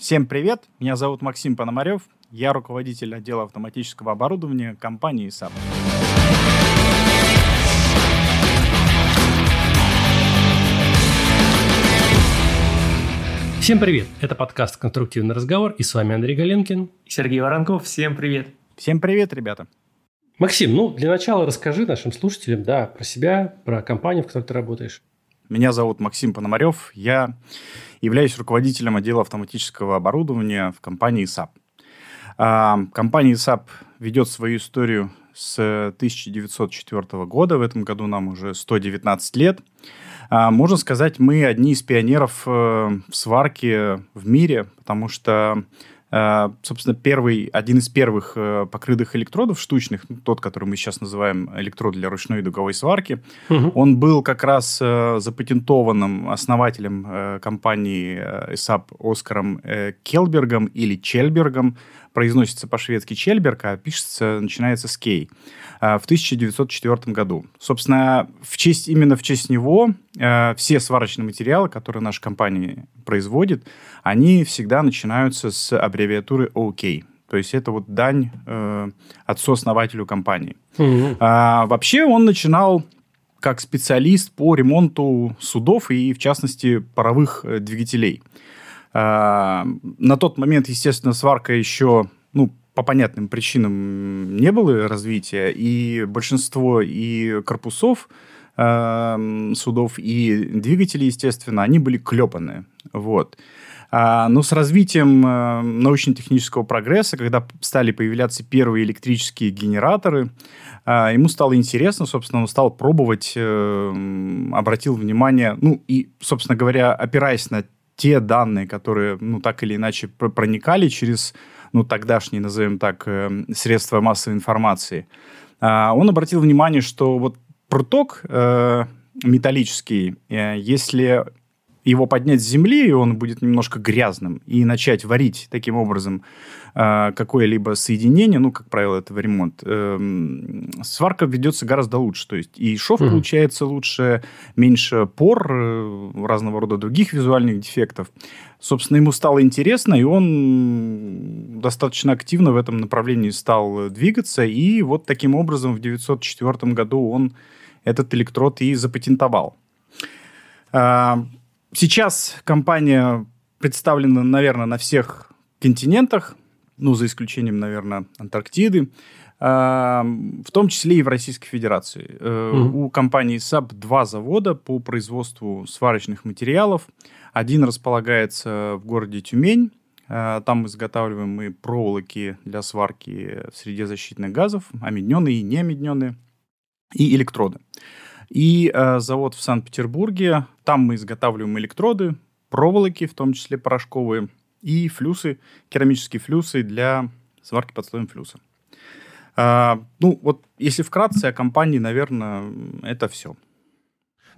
Всем привет, меня зовут Максим Пономарев, я руководитель отдела автоматического оборудования компании SAP. Всем привет! Это подкаст «Конструктивный разговор» и с вами Андрей Галенкин. И Сергей Воронков. Всем привет! Всем привет, ребята! Максим, ну, для начала расскажи нашим слушателям, да, про себя, про компанию, в которой ты работаешь. Меня зовут Максим Пономарев. Я являюсь руководителем отдела автоматического оборудования в компании SAP. А, компания SAP ведет свою историю с 1904 года. В этом году нам уже 119 лет. А, можно сказать, мы одни из пионеров э, в сварке в мире, потому что собственно, первый, один из первых э, покрытых электродов штучных, ну, тот, который мы сейчас называем электрод для ручной дуговой сварки, угу. он был как раз э, запатентованным основателем компании SAP Оскаром Келбергом или Чельбергом, произносится по-шведски Чельберг, а пишется, начинается с Кей, в 1904 году. Собственно, в честь, именно в честь него все сварочные материалы, которые наша компания производит, они всегда начинаются с аббревиатуры OK. То есть это вот дань э, отцу-основателю компании. Угу. А, вообще он начинал как специалист по ремонту судов и, в частности, паровых э, двигателей. А, на тот момент, естественно, сварка еще, ну, по понятным причинам не было развития, и большинство и корпусов э, судов, и двигателей, естественно, они были клепанные. Вот. А, но с развитием э, научно-технического прогресса, когда стали появляться первые электрические генераторы, а, ему стало интересно, собственно, он стал пробовать, э, обратил внимание, ну и, собственно говоря, опираясь на те данные, которые, ну, так или иначе проникали через, ну, тогдашние, назовем так, э, средства массовой информации, а, он обратил внимание, что вот проток металлический, если его поднять с земли, и он будет немножко грязным, и начать варить таким образом э, какое-либо соединение, ну, как правило, это ремонт, э, сварка ведется гораздо лучше. То есть и шов mm-hmm. получается лучше, меньше пор, э, разного рода других визуальных дефектов. Собственно, ему стало интересно, и он достаточно активно в этом направлении стал двигаться, и вот таким образом в 1904 году он этот электрод и запатентовал. А, Сейчас компания представлена, наверное, на всех континентах, ну, за исключением, наверное, Антарктиды, а, в том числе и в Российской Федерации. Mm-hmm. У компании ESAB два завода по производству сварочных материалов. Один располагается в городе Тюмень. А, там изготавливаем мы проволоки для сварки в среде защитных газов, омедненные и неомедненные, и электроды. И э, завод в Санкт-Петербурге, там мы изготавливаем электроды, проволоки, в том числе порошковые, и флюсы, керамические флюсы для сварки под слоем флюса. А, ну, вот если вкратце о компании, наверное, это все.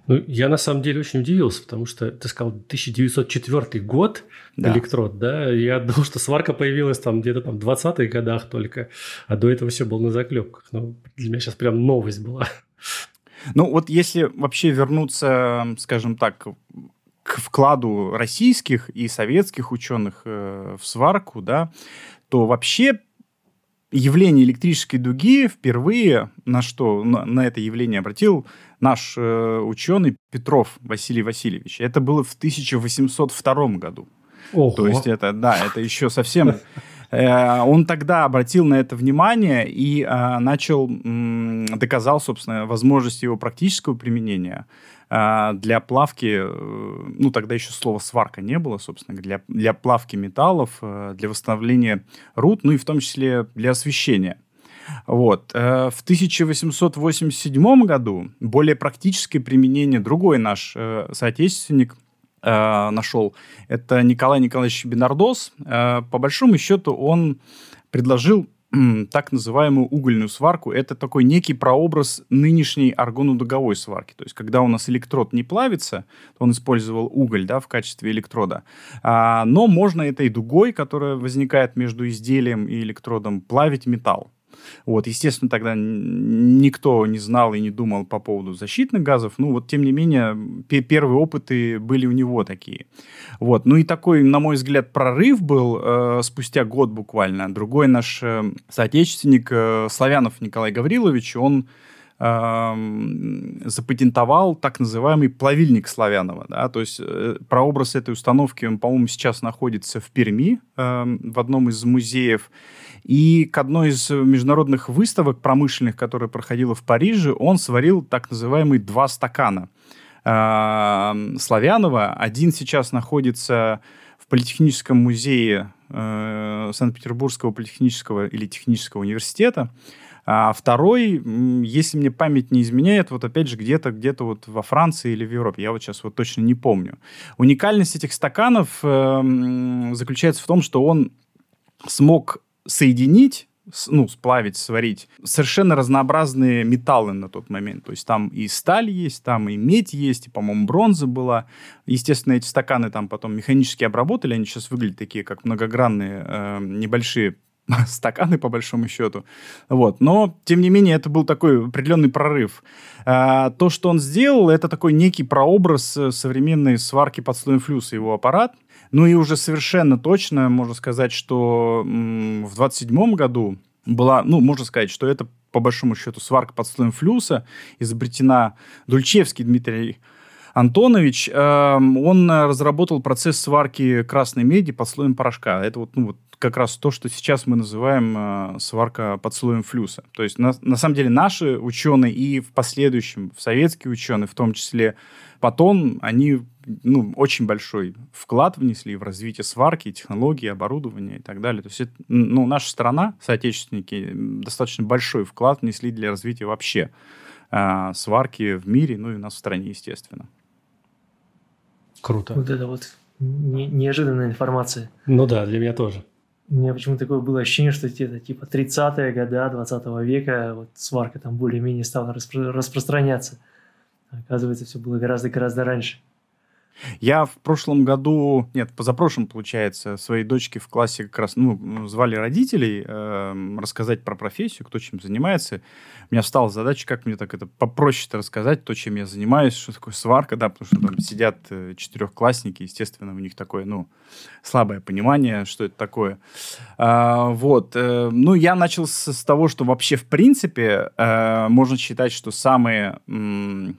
Ну, я на самом деле очень удивился, потому что ты сказал 1904 год да. электрод, да? Я думал, что сварка появилась там где-то там в 20-х годах только, а до этого все было на заклепках. Ну, для меня сейчас прям новость была. Ну, вот если вообще вернуться, скажем так, к вкладу российских и советских ученых э, в сварку, да, то вообще явление электрической дуги впервые на что на, на это явление обратил наш э, ученый Петров Василий Васильевич. Это было в 1802 году. Ого. То есть это, да, это еще совсем Э, он тогда обратил на это внимание и э, начал, доказал, собственно, возможность его практического применения э, для плавки, ну, тогда еще слова сварка не было, собственно, для, для плавки металлов, для восстановления руд, ну и в том числе для освещения. Вот. В 1887 году более практическое применение другой наш соотечественник э, нашел, это Николай Николаевич Бенардос. Э, по большому счету он предложил так называемую угольную сварку. Это такой некий прообраз нынешней аргонодуговой сварки. То есть, когда у нас электрод не плавится, он использовал уголь да, в качестве электрода. А, но можно этой дугой, которая возникает между изделием и электродом, плавить металл. Вот, естественно, тогда никто не знал и не думал по поводу защитных газов. Ну, вот, тем не менее, первые опыты были у него такие. Вот, ну и такой, на мой взгляд, прорыв был э, спустя год буквально. Другой наш э, соотечественник э, Славянов Николай Гаврилович, он запатентовал так называемый плавильник Славянова. Да? То есть э, прообраз этой установки, он, по-моему, сейчас находится в Перми, в одном из музеев. И к одной из международных выставок промышленных, которая проходила в Париже, он сварил так называемые два стакана Славянова. Один сейчас находится в Политехническом музее э, Санкт-Петербургского политехнического или технического университета. А второй, если мне память не изменяет, вот опять же где-то где вот во Франции или в Европе, я вот сейчас вот точно не помню. Уникальность этих стаканов э, заключается в том, что он смог соединить ну, сплавить, сварить. Совершенно разнообразные металлы на тот момент. То есть там и сталь есть, там и медь есть, и, по-моему, бронза была. Естественно, эти стаканы там потом механически обработали. Они сейчас выглядят такие, как многогранные э, небольшие стаканы, по большому счету. Вот. Но, тем не менее, это был такой определенный прорыв. А, то, что он сделал, это такой некий прообраз э, современной сварки под слоем флюса, его аппарат. Ну и уже совершенно точно можно сказать, что м, в 27 году была, ну, можно сказать, что это, по большому счету, сварка под слоем флюса, изобретена Дульчевский Дмитрий Антонович, э, он разработал процесс сварки красной меди под слоем порошка. Это вот, ну, вот как раз то, что сейчас мы называем э, сварка под слоем флюса. То есть, на, на самом деле, наши ученые и в последующем, в советские ученые, в том числе Патон, они ну, очень большой вклад внесли в развитие сварки, технологий, оборудования и так далее. То есть, это, ну, наша страна, соотечественники, достаточно большой вклад внесли для развития вообще э, сварки в мире, ну и у нас в стране, естественно. Круто. Вот это вот не, неожиданная информация. Ну да, для меня тоже. У меня почему-то такое было ощущение, что где-то типа 30-е годы 20 века вот сварка там более-менее стала распро- распространяться. Оказывается, все было гораздо-гораздо раньше. Я в прошлом году, нет, позапрошлом, получается, своей дочке в классе как раз, ну, звали родителей э, рассказать про профессию, кто чем занимается. У меня встала задача, как мне так это попроще-то рассказать, то, чем я занимаюсь, что такое сварка, да, потому что там сидят э, четырехклассники, естественно, у них такое, ну, слабое понимание, что это такое. А, вот, э, ну, я начал с, с того, что вообще, в принципе, э, можно считать, что самые... М-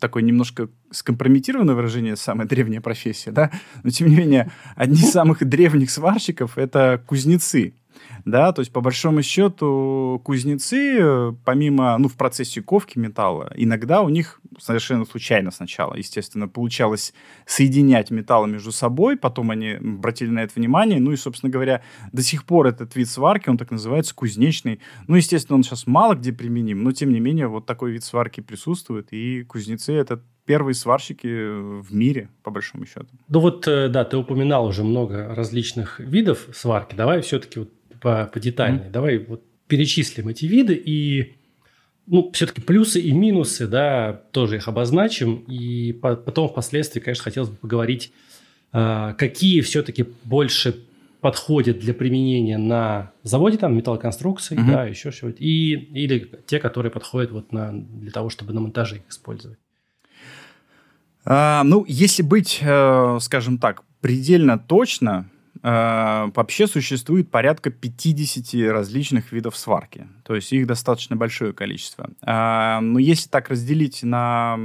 такое немножко скомпрометированное выражение, самая древняя профессия, да, но тем не менее, одни из самых древних сварщиков – это кузнецы да, то есть по большому счету кузнецы, э, помимо, ну, в процессе ковки металла, иногда у них совершенно случайно сначала, естественно, получалось соединять металлы между собой, потом они обратили на это внимание, ну и, собственно говоря, до сих пор этот вид сварки, он так называется кузнечный, ну, естественно, он сейчас мало где применим, но, тем не менее, вот такой вид сварки присутствует, и кузнецы — это первые сварщики в мире, по большому счету. Ну вот, э, да, ты упоминал уже много различных видов сварки. Давай все-таки вот по, по детальнее. Mm-hmm. Давай вот перечислим эти виды и ну, все-таки плюсы и минусы, да, тоже их обозначим. И по, потом впоследствии, конечно, хотелось бы поговорить, э, какие все-таки больше подходят для применения на заводе там металлоконструкции, mm-hmm. да, еще что-нибудь, и, или те, которые подходят вот на, для того, чтобы на монтаже их использовать. А, ну, если быть, э, скажем так, предельно точно, э, вообще существует порядка 50 различных видов сварки. То есть их достаточно большое количество. А, но если так разделить на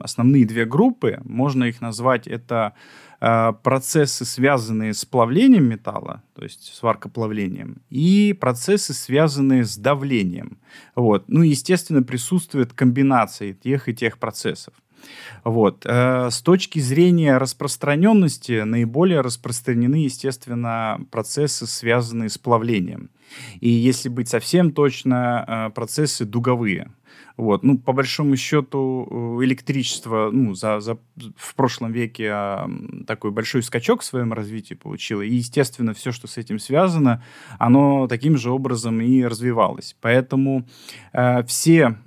основные две группы, можно их назвать это э, процессы, связанные с плавлением металла, то есть сваркоплавлением, и процессы, связанные с давлением. Вот. Ну, естественно, присутствует комбинация тех и тех процессов. Вот. Э, с точки зрения распространенности наиболее распространены, естественно, процессы, связанные с плавлением. И если быть совсем точно, э, процессы дуговые. Вот. Ну, по большому счету, э, электричество ну, за, за, в прошлом веке а, такой большой скачок в своем развитии получило. И, естественно, все, что с этим связано, оно таким же образом и развивалось. Поэтому э, все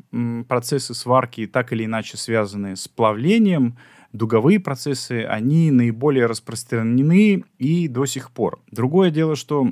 процессы сварки, так или иначе связанные с плавлением, дуговые процессы, они наиболее распространены и до сих пор. Другое дело, что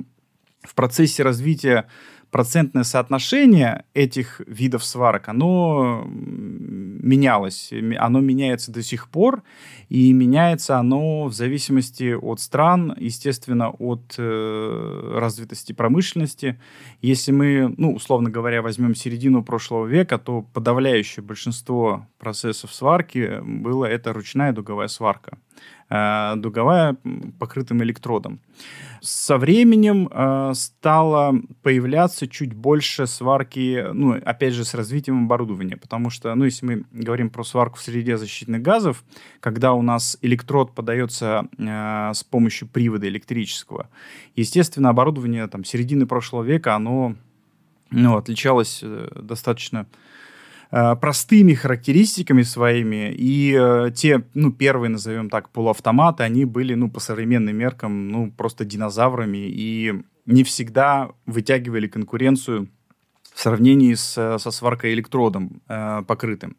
в процессе развития процентное соотношение этих видов сварок, оно менялось. Оно меняется до сих пор, и меняется оно в зависимости от стран, естественно, от э, развитости промышленности. Если мы, ну, условно говоря, возьмем середину прошлого века, то подавляющее большинство процессов сварки было это ручная дуговая сварка. Э, дуговая покрытым электродом. Со временем э, стало появляться чуть больше сварки, ну, опять же, с развитием оборудования, потому что, ну, если мы говорим про сварку в среде защитных газов, когда у нас электрод подается э, с помощью привода электрического, естественно, оборудование там середины прошлого века, оно ну, отличалось достаточно простыми характеристиками своими, и э, те, ну, первые, назовем так, полуавтоматы, они были, ну, по современным меркам, ну, просто динозаврами, и не всегда вытягивали конкуренцию в сравнении с, со сваркой электродом э, покрытым.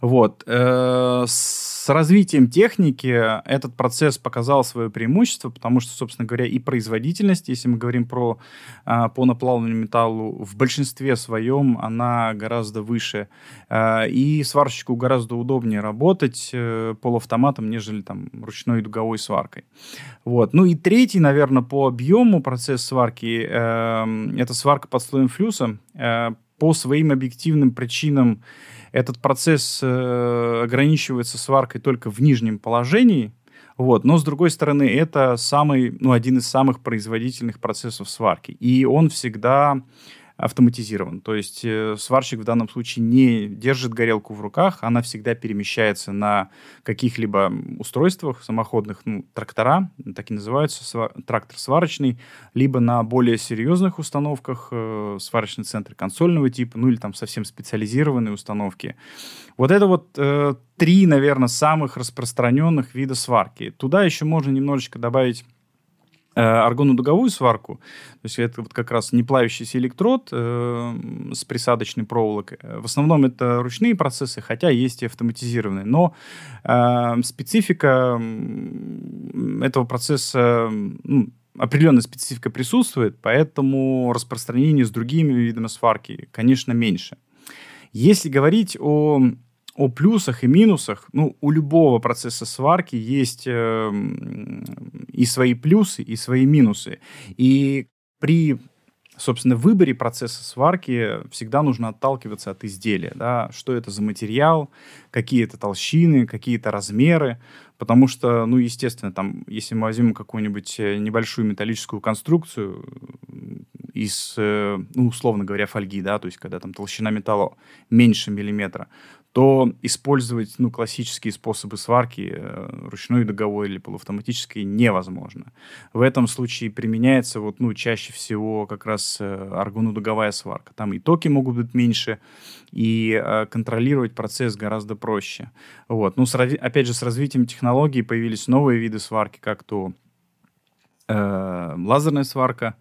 Вот. Э, с развитием техники этот процесс показал свое преимущество, потому что, собственно говоря, и производительность, если мы говорим про э, по наплавленному металлу, в большинстве своем она гораздо выше. Э, и сварщику гораздо удобнее работать э, полуавтоматом, нежели там ручной дуговой сваркой. Вот. Ну и третий, наверное, по объему процесс сварки э, это сварка под слоем флюса. Э, по своим объективным причинам этот процесс э, ограничивается сваркой только в нижнем положении, вот. Но, с другой стороны, это самый, ну, один из самых производительных процессов сварки. И он всегда автоматизирован. То есть э, сварщик в данном случае не держит горелку в руках, она всегда перемещается на каких-либо устройствах самоходных, ну, трактора, так и называются, трактор сварочный, либо на более серьезных установках, э, сварочный центр консольного типа, ну или там совсем специализированные установки. Вот это вот э, три, наверное, самых распространенных вида сварки. Туда еще можно немножечко добавить аргонно-дуговую сварку, то есть это вот как раз не плавящийся электрод э, с присадочной проволокой. В основном это ручные процессы, хотя есть и автоматизированные. Но э, специфика этого процесса ну, определенная специфика присутствует, поэтому распространение с другими видами сварки, конечно, меньше. Если говорить о о плюсах и минусах. Ну, у любого процесса сварки есть э, и свои плюсы, и свои минусы. И при собственно, выборе процесса сварки всегда нужно отталкиваться от изделия. Да? Что это за материал, какие это толщины, какие-то размеры. Потому что, ну, естественно, там, если мы возьмем какую-нибудь э, небольшую металлическую конструкцию из, э, ну, условно говоря, фольги, да, то есть когда там толщина металла меньше миллиметра, то использовать ну, классические способы сварки, э, ручной дуговой или полуавтоматической, невозможно. В этом случае применяется вот, ну, чаще всего как раз э, аргонно-дуговая сварка. Там и токи могут быть меньше, и э, контролировать процесс гораздо проще. Вот. Ну, с, опять же, с развитием технологий появились новые виды сварки, как то э, лазерная сварка,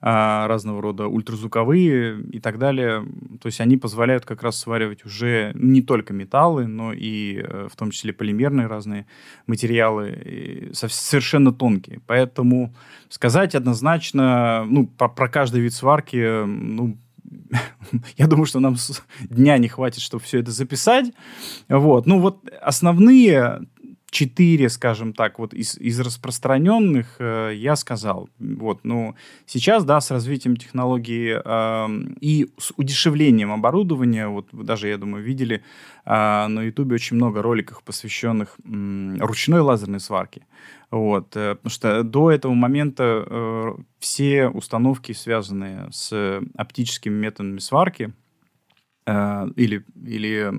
разного рода ультразвуковые и так далее. То есть они позволяют как раз сваривать уже не только металлы, но и э, в том числе полимерные разные материалы, совершенно тонкие. Поэтому сказать однозначно, ну, про, про каждый вид сварки, ну, я думаю, что нам дня не хватит, чтобы все это записать. Вот. Ну вот основные четыре, скажем так, вот из, из распространенных э, я сказал. Вот, ну, сейчас, да, с развитием технологии э, и с удешевлением оборудования, вот вы даже, я думаю, видели э, на Ютубе очень много роликов, посвященных э, ручной лазерной сварке. Вот, э, потому что до этого момента э, все установки, связанные с оптическими методами сварки, э, или, или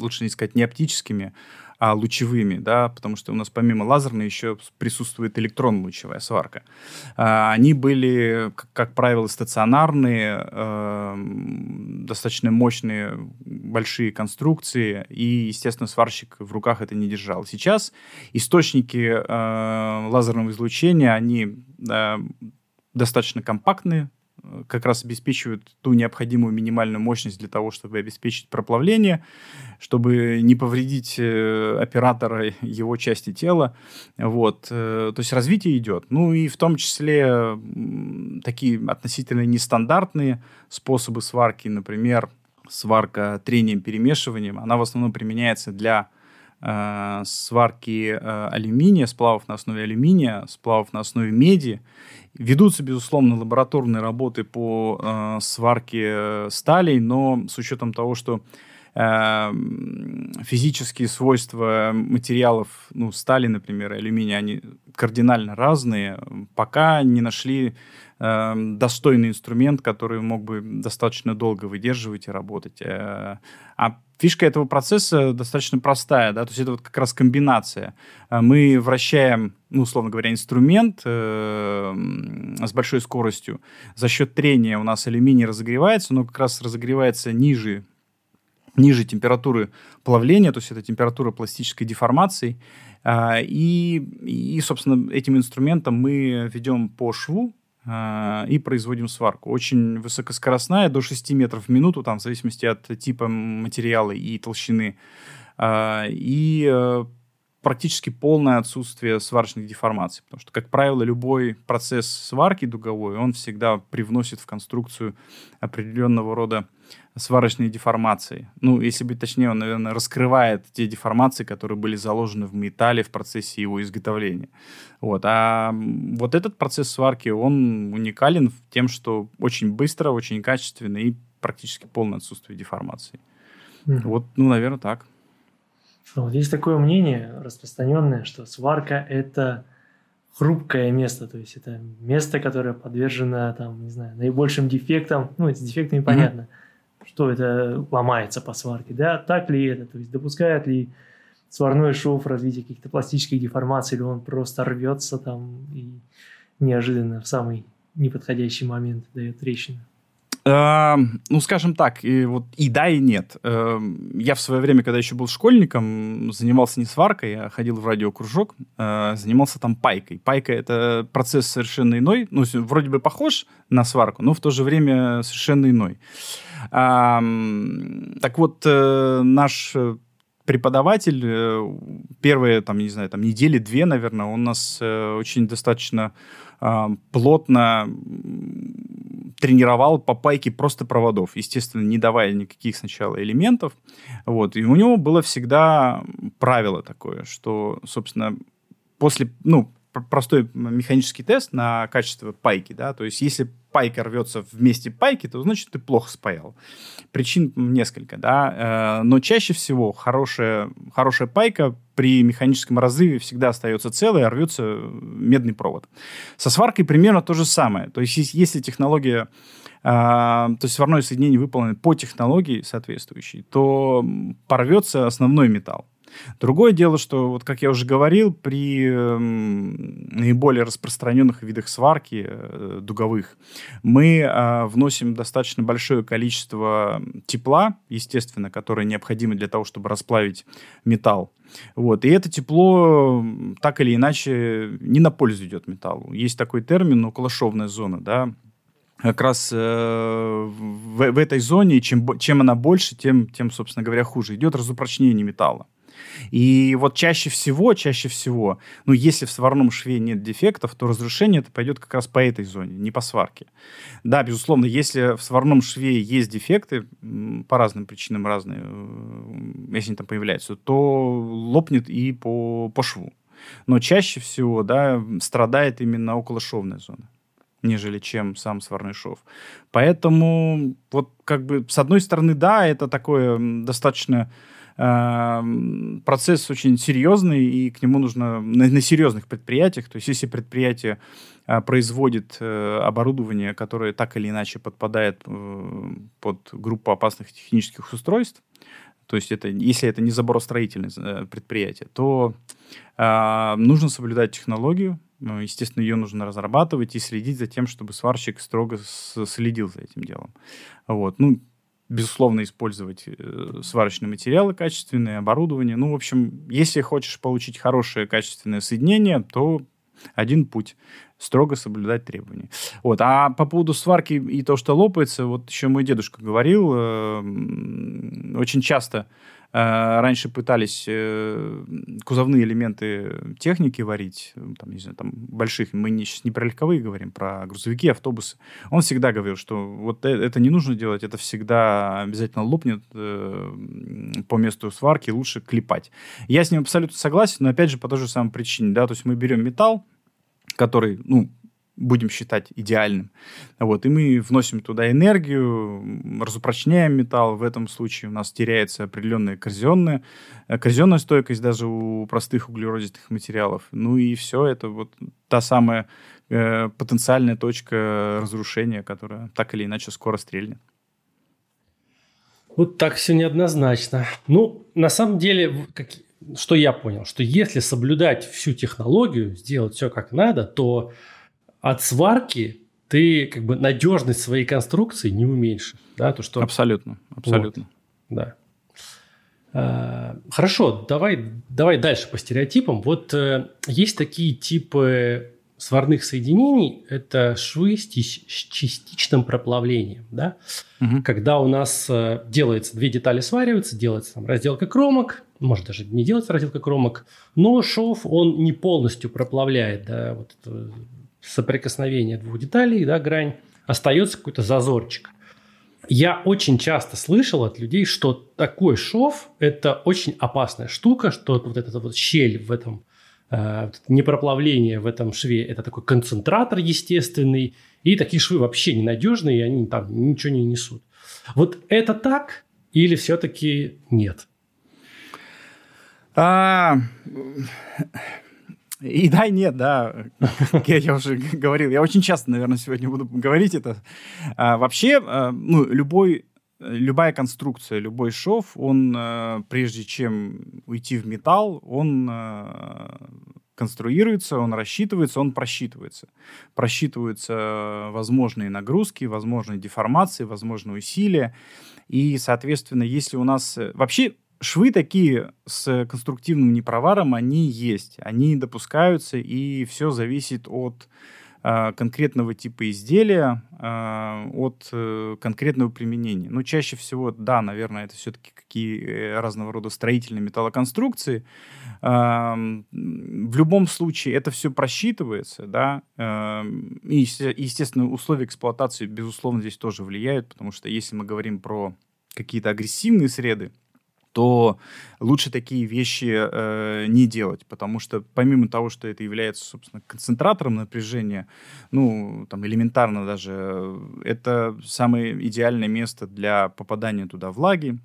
лучше не сказать не оптическими, а, лучевыми, да, потому что у нас помимо лазерной еще присутствует электронно-лучевая сварка. А, они были, как, как правило, стационарные, а, достаточно мощные, большие конструкции, и, естественно, сварщик в руках это не держал. Сейчас источники а, лазерного излучения, они а, достаточно компактные, как раз обеспечивают ту необходимую минимальную мощность для того, чтобы обеспечить проплавление, чтобы не повредить э, оператора его части тела. Вот. Э, то есть развитие идет. Ну и в том числе такие относительно нестандартные способы сварки, например, сварка трением, перемешиванием, она в основном применяется для э, сварки э, алюминия, сплавов на основе алюминия, сплавов на основе меди. Ведутся, безусловно, лабораторные работы по э, сварке э, сталей, но с учетом того, что физические свойства материалов, ну, стали, например, алюминия, они кардинально разные, пока не нашли э, достойный инструмент, который мог бы достаточно долго выдерживать и работать. Э, а фишка этого процесса достаточно простая, да, то есть это вот как раз комбинация. Э, мы вращаем, ну, условно говоря, инструмент э, с большой скоростью. За счет трения у нас алюминий разогревается, но как раз разогревается ниже ниже температуры плавления, то есть это температура пластической деформации. Э, и, и, собственно, этим инструментом мы ведем по шву, а, и производим сварку. Очень высокоскоростная, до 6 метров в минуту, там, в зависимости от типа материала и толщины. А, и э, практически полное отсутствие сварочных деформаций. Потому что, как правило, любой процесс сварки дуговой, он всегда привносит в конструкцию определенного рода сварочные деформации. Ну, если быть точнее, он, наверное, раскрывает те деформации, которые были заложены в металле в процессе его изготовления. Вот. А вот этот процесс сварки, он уникален тем, что очень быстро, очень качественно и практически полное отсутствие деформации. Mm. Вот, ну, наверное, так. Вот есть такое мнение распространенное, что сварка – это хрупкое место, то есть это место, которое подвержено, там, не знаю, наибольшим дефектам, ну, с дефектами mm-hmm. понятно, что это ломается по сварке, да, так ли это, то есть допускает ли сварной шов развитие каких-то пластических деформаций, или он просто рвется там и неожиданно в самый неподходящий момент дает трещину. Эм, ну, скажем так, и, вот, и да, и нет. Эм, я в свое время, когда еще был школьником, занимался не сваркой, а ходил в радиокружок, э, занимался там пайкой. Пайка — это процесс совершенно иной, ну, вроде бы похож на сварку, но в то же время совершенно иной. Так вот, э, наш преподаватель э, первые, там, не знаю, там недели две, наверное, он нас очень достаточно плотно тренировал по пайке просто проводов, естественно, не давая никаких сначала элементов. Вот. И у него было всегда правило такое, что, собственно, после, ну, простой механический тест на качество пайки, да, то есть если пайка рвется вместе пайки, то значит ты плохо спаял. Причин несколько, да, э, но чаще всего хорошая, хорошая пайка при механическом разрыве всегда остается целой, а рвется медный провод. Со сваркой примерно то же самое. То есть если технология а, то есть сварное соединение выполнено по технологии соответствующей, то порвется основной металл. Другое дело, что, вот как я уже говорил, при э, наиболее распространенных видах сварки э, дуговых мы э, вносим достаточно большое количество тепла, естественно, которое необходимо для того, чтобы расплавить металл. Вот. И это тепло так или иначе не на пользу идет металлу. Есть такой термин околошовная зона, да, как раз э, в, в этой зоне, чем, чем она больше, тем, тем, собственно говоря, хуже. Идет разупрочнение металла. И вот чаще всего, чаще всего, ну, если в сварном шве нет дефектов, то разрушение это пойдет как раз по этой зоне, не по сварке. Да, безусловно, если в сварном шве есть дефекты, по разным причинам разные, э, если они там появляются, то лопнет и по, по шву. Но чаще всего, да, страдает именно околошовная зона нежели чем сам сварной шов. Поэтому вот как бы с одной стороны, да, это такое достаточно процесс очень серьезный, и к нему нужно на, на серьезных предприятиях, то есть если предприятие э, производит э, оборудование, которое так или иначе подпадает э, под группу опасных технических устройств, то есть это, если это не заборостроительное предприятие, то нужно соблюдать технологию, ну, естественно, ее нужно разрабатывать и следить за тем, чтобы сварщик строго следил за этим делом. Вот. Ну, безусловно, использовать э, сварочные материалы качественные, оборудование. Ну, в общем, если хочешь получить хорошее качественное соединение, то один путь. строго соблюдать требования. Вот. А по поводу сварки и то, что лопается, вот еще мой дедушка говорил, э, очень часто раньше пытались э, кузовные элементы техники варить, там, не знаю, там больших, мы не, сейчас не про легковые говорим, про грузовики, автобусы. Он всегда говорил, что вот это не нужно делать, это всегда обязательно лопнет по месту сварки, лучше клепать. Я с ним абсолютно согласен, но опять же по той же самой причине, да, то есть мы берем металл, который, ну, будем считать идеальным. Вот, и мы вносим туда энергию, разупрочняем металл. В этом случае у нас теряется определенная коррозионная, э, коррозионная стойкость даже у простых углеродистых материалов. Ну и все, это вот та самая э, потенциальная точка разрушения, которая так или иначе скоро стрельнет. Вот так все неоднозначно. Ну, на самом деле, как, что я понял, что если соблюдать всю технологию, сделать все как надо, то от сварки ты как бы надежность своей конструкции не уменьшишь. Да? То, что... Абсолютно, абсолютно. Вот, да. А, хорошо, давай, давай дальше по стереотипам. Вот э, есть такие типы сварных соединений – это швы с, частичным проплавлением. Да? Угу. Когда у нас э, делается, две детали свариваются, делается там разделка кромок, может даже не делается разделка кромок, но шов он не полностью проплавляет да, вот это соприкосновение двух деталей, да, грань, остается какой-то зазорчик. Я очень часто слышал от людей, что такой шов – это очень опасная штука, что вот эта вот щель в этом Э, непроплавление в этом шве – это такой концентратор естественный, и такие швы вообще ненадежные, и они там ничего не несут. Вот это так или все-таки нет? А, и да, и нет, да. Как я уже говорил. Я очень часто, наверное, сегодня буду говорить это. А, вообще, а, ну, любой любая конструкция, любой шов, он, э, прежде чем уйти в металл, он э, конструируется, он рассчитывается, он просчитывается. Просчитываются возможные нагрузки, возможные деформации, возможные усилия. И, соответственно, если у нас... Э, вообще швы такие с конструктивным непроваром, они есть. Они допускаются, и все зависит от а, конкретного типа изделия а, от э, конкретного применения. Но чаще всего, да, наверное, это все-таки какие э, разного рода строительные металлоконструкции. В любом случае это все просчитывается, да, и, естественно, условия эксплуатации, безусловно, здесь тоже влияют, потому что если мы говорим про какие-то агрессивные среды, то лучше такие вещи э, не делать, потому что помимо того, что это является, собственно, концентратором напряжения, ну, там, элементарно даже, э, это самое идеальное место для попадания туда влаги,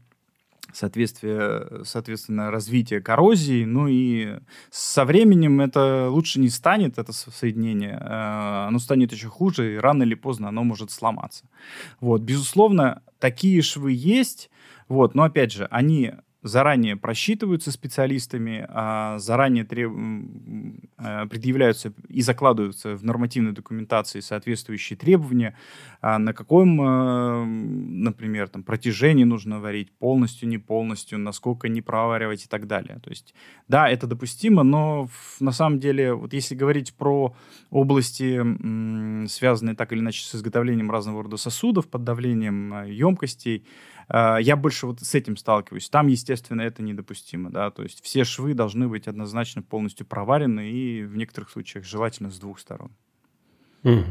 соответствие, соответственно, развитие коррозии. Ну и со временем это лучше не станет, это соединение. Э, оно станет еще хуже, и рано или поздно оно может сломаться. Вот, безусловно, такие швы есть, вот, но опять же, они заранее просчитываются специалистами, а заранее треб... Э, предъявляются и закладываются в нормативной документации соответствующие требования, а на каком, э, например, там, протяжении нужно варить, полностью, не полностью, насколько не проваривать и так далее. То есть, да, это допустимо, но на самом деле, вот если говорить про области, связанные так или иначе с изготовлением разного рода сосудов под давлением емкостей, а, я больше вот с этим сталкиваюсь. Там, естественно, это недопустимо, да, то есть все швы должны быть однозначно полностью проварены и в некоторых случаях желательно с двух сторон. Угу.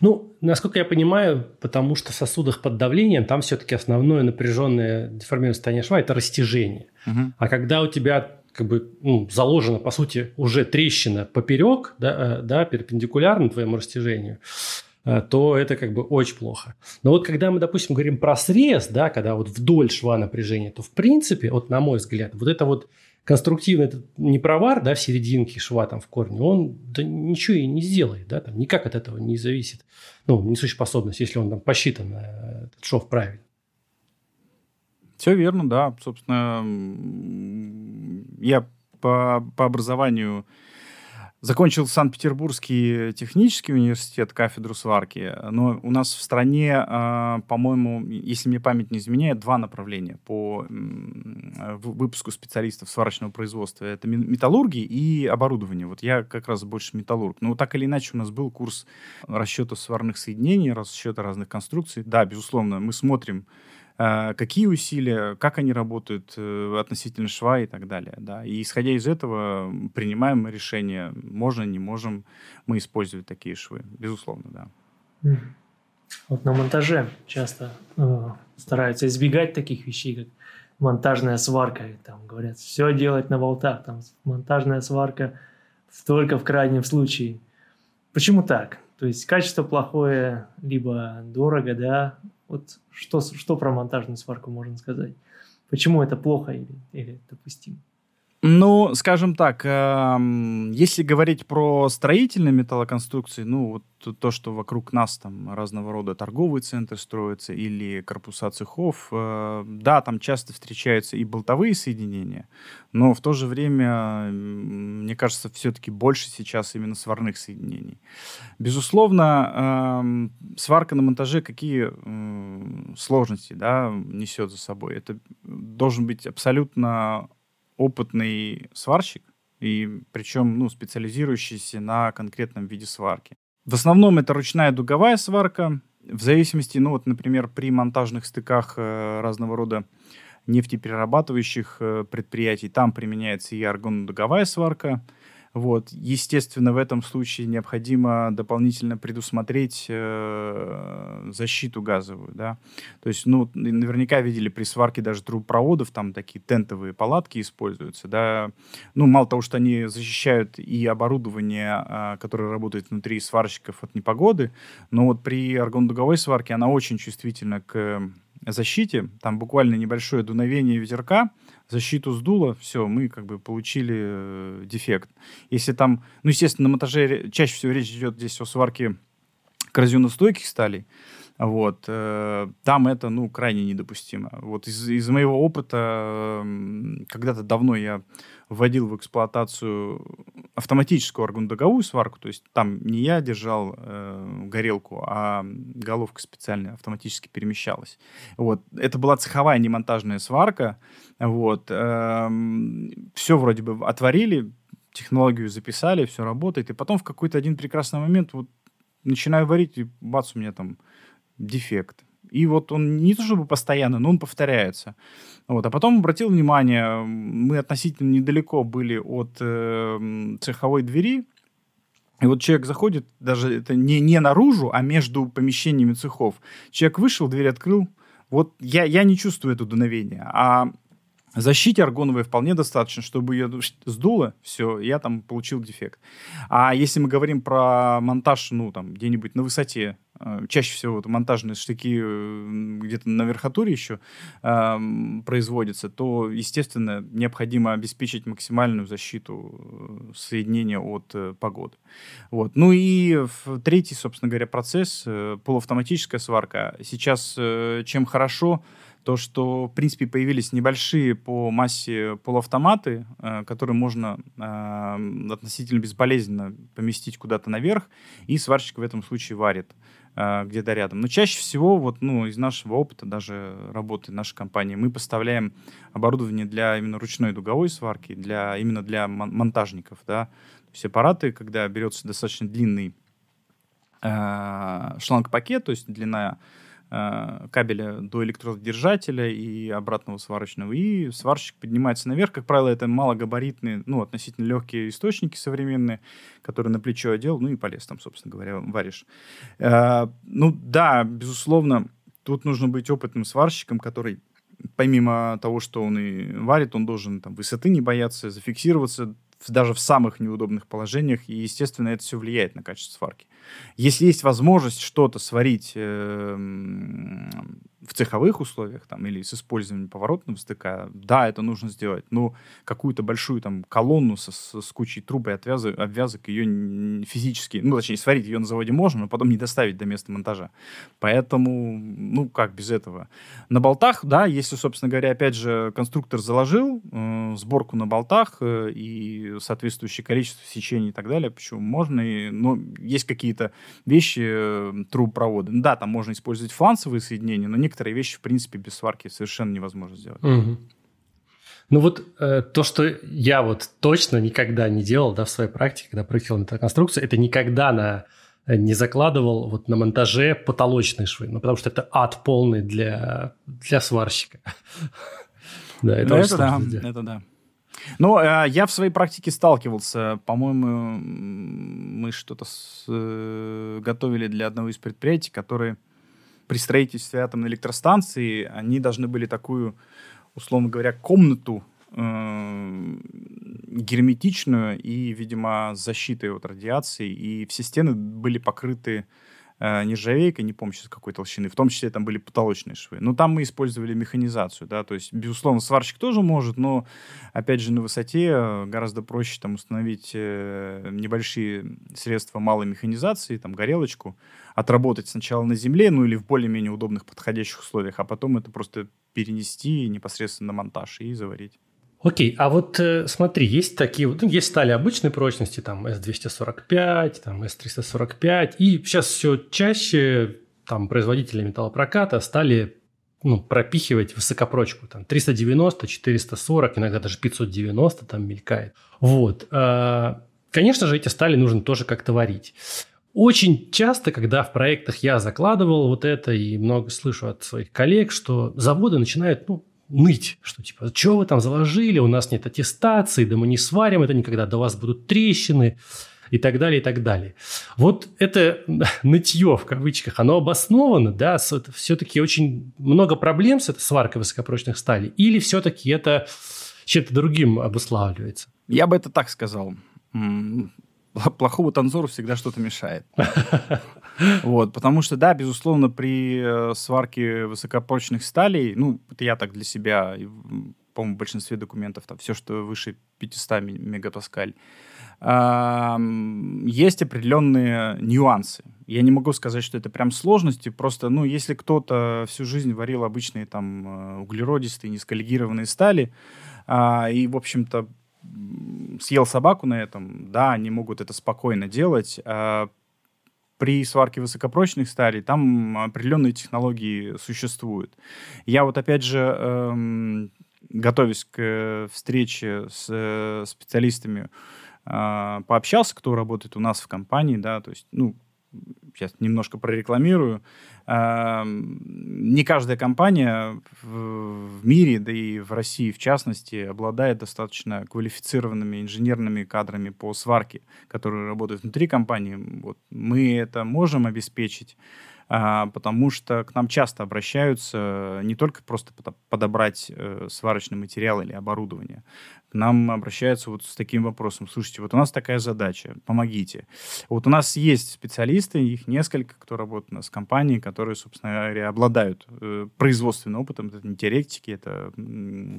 Ну, насколько я понимаю, потому что в сосудах под давлением там все-таки основное напряженное деформированное состояние шва – это растяжение. Угу. А когда у тебя как бы ну, заложена, по сути, уже трещина поперек, да, э, да, перпендикулярно твоему растяжению, Э, то это как бы очень плохо. Но вот когда мы, допустим, говорим про срез, да, когда вот вдоль шва напряжения, то в принципе, вот на мой взгляд, вот это вот конструктивный этот непровар, да, в серединке шва там в корне, он да, ничего и не сделает, да, там никак от этого не зависит, ну, несущая способность, если он там посчитан, э, этот шов правильно. Все верно, да. Собственно, я по, по образованию Закончил Санкт-Петербургский технический университет, кафедру сварки, но у нас в стране, а, по-моему, если мне память не изменяет, два направления по выпуску специалистов сварочного производства. Это металлургия и оборудование. Вот я как раз больше металлург. Но так или иначе у нас был курс расчета сварных соединений, расчета разных конструкций. Да, безусловно, мы смотрим какие усилия, как они работают э, относительно шва и так далее. Да. И исходя из этого принимаем решение, можно, не можем мы использовать такие швы. Безусловно, да. Вот на монтаже часто э, стараются избегать таких вещей, как монтажная сварка. Там говорят, все делать на болтах, там монтажная сварка только в крайнем случае. Почему так? То есть качество плохое, либо дорого, да, вот что, что про монтажную сварку можно сказать? Почему это плохо или, или допустимо? Ну, скажем так, если говорить про строительные металлоконструкции, ну, вот то, что вокруг нас там разного рода торговые центры строятся или корпуса цехов, э, да, там часто встречаются и болтовые соединения, но в то же время, мне кажется, все-таки больше сейчас именно сварных соединений. Безусловно, сварка на монтаже какие сложности да, несет за собой? Это должен быть абсолютно опытный сварщик, и причем ну, специализирующийся на конкретном виде сварки. В основном это ручная дуговая сварка. В зависимости, ну вот, например, при монтажных стыках э, разного рода нефтеперерабатывающих э, предприятий, там применяется и аргонно-дуговая сварка – вот. Естественно, в этом случае необходимо дополнительно предусмотреть э, защиту газовую. Да? То есть, ну, наверняка видели при сварке даже трубопроводов, там такие тентовые палатки используются. Да? Ну, мало того, что они защищают и оборудование, э, которое работает внутри сварщиков от непогоды, но вот при аргондуговой сварке она очень чувствительна к защите. Там буквально небольшое дуновение ветерка, защиту сдуло, все, мы как бы получили э, дефект. Если там, ну, естественно, на монтаже чаще всего речь идет здесь о сварке коррозионостойких сталей, вот, э, там это, ну, крайне недопустимо. Вот из, из моего опыта, э, когда-то давно я вводил в эксплуатацию автоматическую аргундоговую сварку, то есть там не я держал э, горелку, а головка специально автоматически перемещалась. Вот. Это была цеховая немонтажная сварка. Вот. Э, все вроде бы отварили, технологию записали, все работает, и потом в какой-то один прекрасный момент вот начинаю варить, и бац, у меня там дефект. И вот он не то чтобы постоянно, но он повторяется. Вот. А потом обратил внимание, мы относительно недалеко были от э, цеховой двери, и вот человек заходит, даже это не, не наружу, а между помещениями цехов. Человек вышел, дверь открыл. Вот я, я не чувствую это дуновение. А защите аргоновой вполне достаточно, чтобы ее сдуло, все, я там получил дефект. А если мы говорим про монтаж, ну, там, где-нибудь на высоте чаще всего вот, монтажные штыки э, где-то на верхотуре еще э, производятся, то, естественно, необходимо обеспечить максимальную защиту э, соединения от э, погоды. Вот. Ну и третий, собственно говоря, процесс, э, полуавтоматическая сварка. Сейчас э, чем хорошо, то, что, в принципе, появились небольшие по массе полуавтоматы, э, которые можно э, относительно безболезненно поместить куда-то наверх, и сварщик в этом случае варит. Где-то рядом. Но чаще всего, вот, ну, из нашего опыта, даже работы нашей компании, мы поставляем оборудование для именно ручной дуговой сварки, для, именно для монтажников, да. Есть аппараты, когда берется достаточно длинный э, шланг-пакет, то есть длина кабеля до электродержателя и обратного сварочного, и сварщик поднимается наверх. Как правило, это малогабаритные, ну, относительно легкие источники современные, которые на плечо одел, ну и полез там, собственно говоря, варишь. Э, ну, да, безусловно, тут нужно быть опытным сварщиком, который помимо того, что он и варит, он должен там высоты не бояться, зафиксироваться даже в самых неудобных положениях, и, естественно, это все влияет на качество сварки. Если есть возможность что-то сварить э, в цеховых условиях там, или с использованием поворотного стыка, да, это нужно сделать. Но какую-то большую там колонну со, с, с кучей труб и отвязок, обвязок ее физически, ну, точнее, сварить ее на заводе можно, но потом не доставить до места монтажа. Поэтому, ну, как без этого? На болтах, да, если, собственно говоря, опять же, конструктор заложил э, сборку на болтах э, и соответствующее количество сечений и так далее, почему можно, и, но есть какие-то вещи, э, трубопроводы. Да, там можно использовать фланцевые соединения, но не некоторые вещи, в принципе, без сварки совершенно невозможно сделать. Угу. Ну вот э, то, что я вот точно никогда не делал да, в своей практике, когда проектировал металлоконструкцию, это никогда на, э, не закладывал вот на монтаже потолочные швы, ну потому что это ад полный для, для сварщика. Да, это, это да, это да. Ну, э, я в своей практике сталкивался, по-моему, мы что-то э, готовили для одного из предприятий, которые при строительстве атомной электростанции они должны были такую, условно говоря, комнату э, герметичную и, видимо, с защитой от радиации, и все стены были покрыты э, нержавейкой, не помню сейчас какой толщины, в том числе там были потолочные швы. Но там мы использовали механизацию, да, то есть, безусловно, сварщик тоже может, но, опять же, на высоте э, гораздо проще там установить э, небольшие средства малой механизации, там, горелочку, отработать сначала на земле, ну или в более-менее удобных подходящих условиях, а потом это просто перенести непосредственно на монтаж и заварить. Окей, а вот э, смотри, есть такие, ну, есть стали обычной прочности, там S245, там S345, и сейчас все чаще там производители металлопроката стали ну, пропихивать высокопрочку, там 390, 440, иногда даже 590 там мелькает. Вот. А, конечно же, эти стали нужно тоже как-то варить. Очень часто, когда в проектах я закладывал вот это и много слышу от своих коллег, что заводы начинают ну, ныть, что типа, что вы там заложили, у нас нет аттестации, да мы не сварим это никогда, до вас будут трещины и так далее, и так далее. Вот это нытье в кавычках, оно обосновано, да, все-таки очень много проблем с этой сваркой высокопрочных сталей, или все-таки это чем-то другим обуславливается? Я бы это так сказал плохому танцору всегда что-то мешает. Вот, потому что, да, безусловно, при э, сварке высокопрочных сталей, ну, это я так для себя, по-моему, в большинстве документов, там, все, что выше 500 мегапаскаль, есть определенные нюансы. Я не могу сказать, что это прям сложности, просто, ну, если кто-то всю жизнь варил обычные там э, углеродистые, низколегированные стали, а, и, в общем-то, съел собаку на этом, да, они могут это спокойно делать. При сварке высокопрочных сталей там определенные технологии существуют. Я вот опять же, эм, готовясь к встрече с э, специалистами, э, пообщался, кто работает у нас в компании, да, то есть, ну, сейчас немножко прорекламирую. Не каждая компания в мире, да и в России в частности, обладает достаточно квалифицированными инженерными кадрами по сварке, которые работают внутри компании. Вот мы это можем обеспечить. А, потому что к нам часто обращаются не только просто подобрать э, сварочный материал или оборудование. К нам обращаются вот с таким вопросом. Слушайте, вот у нас такая задача, помогите. Вот у нас есть специалисты, их несколько, кто работает у нас в компании, которые, собственно говоря, обладают э, производственным опытом. Это не теоретики, это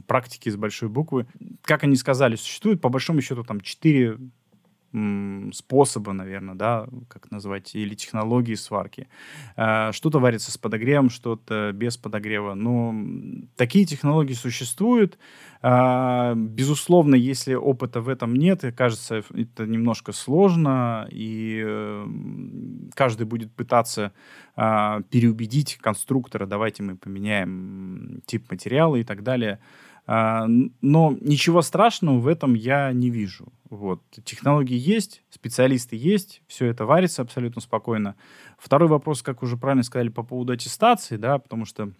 практики с большой буквы. Как они сказали, существует по большому счету там четыре способа, наверное, да, как назвать, или технологии сварки. А, что-то варится с подогревом, что-то без подогрева. Но такие технологии существуют. А, безусловно, если опыта в этом нет, кажется, это немножко сложно, и э, каждый будет пытаться а, переубедить конструктора, давайте мы поменяем тип материала и так далее. А, но ничего страшного в этом я не вижу. Вот. Технологии есть, специалисты есть, все это варится абсолютно спокойно. Второй вопрос, как уже правильно сказали, по поводу аттестации, да, потому что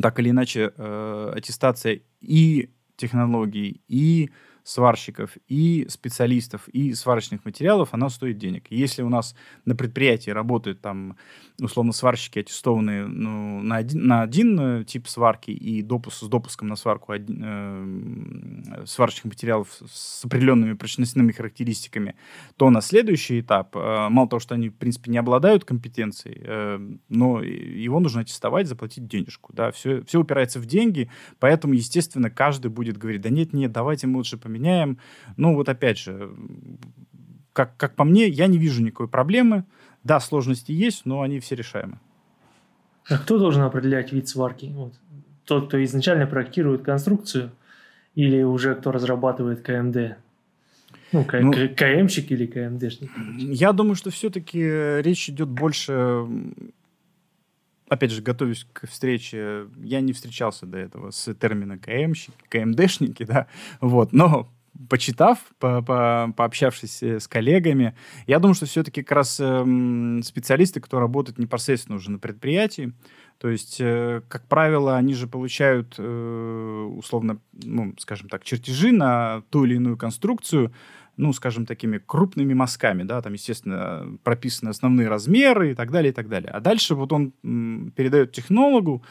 так или иначе э, аттестация и технологий, и сварщиков, и специалистов, и сварочных материалов, она стоит денег. Если у нас на предприятии работают там, условно, сварщики аттестованные ну, на, один, на один э, тип сварки и допуск, с допуском на сварку один, э, сварочных материалов с определенными прочностными характеристиками, то на следующий этап, э, мало того, что они, в принципе, не обладают компетенцией, э, но его нужно аттестовать, заплатить денежку. Да? Все, все упирается в деньги, поэтому, естественно, каждый будет говорить, да нет, нет, давайте мы лучше поменяем. Ну вот опять же, как, как по мне, я не вижу никакой проблемы. Да, сложности есть, но они все решаемы. А кто должен определять вид сварки? Вот. Тот, кто изначально проектирует конструкцию, или уже кто разрабатывает КМД? Ну, К, ну, КМщик или КМДшник? Я думаю, что все-таки речь идет больше опять же, готовясь к встрече, я не встречался до этого с термином КМщики, КМДшники, да, вот, но почитав, по -по пообщавшись э, с коллегами, я думаю, что все-таки как раз э, специалисты, кто работает непосредственно уже на предприятии, то есть, э, как правило, они же получают, э, условно, ну, скажем так, чертежи на ту или иную конструкцию, ну, скажем, такими крупными мазками, да, там, естественно, прописаны основные размеры и так далее, и так далее. А дальше вот он передает технологу,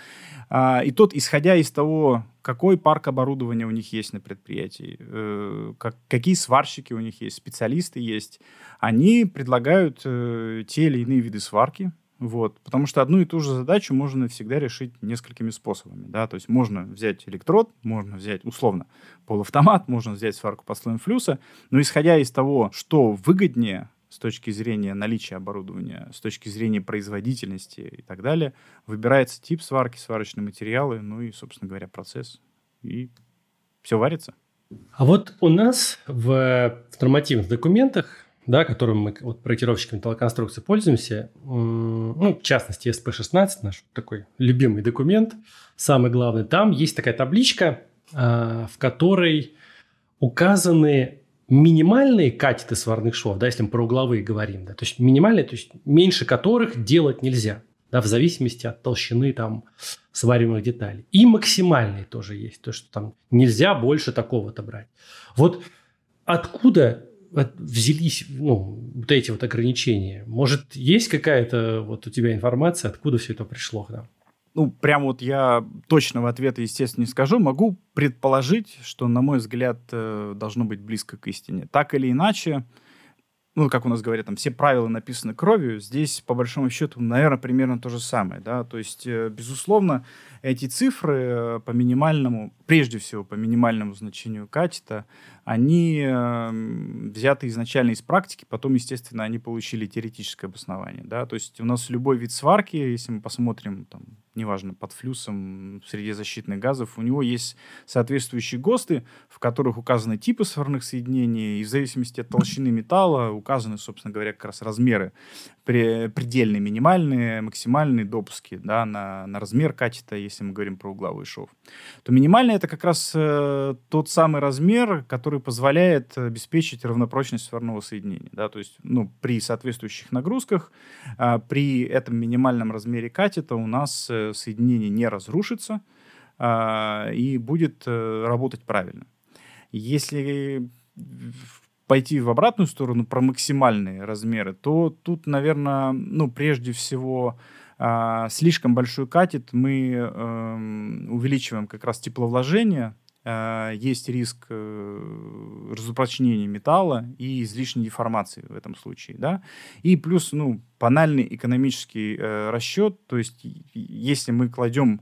а, и тот, исходя из того, какой парк оборудования у них есть на предприятии, э, как, какие сварщики у них есть, специалисты есть, они предлагают э, те или иные виды сварки, вот, потому что одну и ту же задачу можно всегда решить несколькими способами, да, то есть можно взять электрод, можно взять, условно, полуавтомат, можно взять сварку под слоем флюса, но исходя из того, что выгоднее с точки зрения наличия оборудования, с точки зрения производительности и так далее, выбирается тип сварки, сварочные материалы, ну и, собственно говоря, процесс, и все варится. А вот у нас в, в нормативных документах да, которым мы вот, проектировщиками металлоконструкции пользуемся, ну, в частности, SP16, наш такой любимый документ, самый главный, там есть такая табличка, а, в которой указаны минимальные катеты сварных швов, да, если мы про угловые говорим, да, то есть минимальные, то есть меньше которых делать нельзя, да, в зависимости от толщины там свариваемых деталей. И максимальные тоже есть, то, что там нельзя больше такого-то брать. Вот откуда взялись ну, вот эти вот ограничения? Может, есть какая-то вот у тебя информация, откуда все это пришло к? Ну, прям вот я точного ответа, естественно, не скажу. Могу предположить, что, на мой взгляд, э, должно быть близко к истине. Так или иначе, ну, как у нас говорят, там все правила написаны кровью. Здесь, по большому счету, наверное, примерно то же самое, да. То есть, э, безусловно, эти цифры э, по минимальному, прежде всего по минимальному значению катета, они э, взяты изначально из практики, потом, естественно, они получили теоретическое обоснование. Да? То есть у нас любой вид сварки, если мы посмотрим, там, неважно, под флюсом, среди защитных газов, у него есть соответствующие ГОСТы, в которых указаны типы сварных соединений, и в зависимости от толщины металла указаны, собственно говоря, как раз размеры предельные, минимальные, максимальные допуски да, на, на размер катета, если мы говорим про угловой шов, то минимальный это как раз э, тот самый размер, который позволяет обеспечить равнопрочность сварного соединения. Да, то есть ну, при соответствующих нагрузках, э, при этом минимальном размере катета у нас э, соединение не разрушится э, и будет э, работать правильно. Если пойти в обратную сторону про максимальные размеры, то тут, наверное, ну, прежде всего, э, слишком большой катет мы э, увеличиваем как раз тепловложение, э, есть риск э, разупрочнения металла и излишней деформации в этом случае, да, и плюс, ну, банальный экономический э, расчет, то есть если мы кладем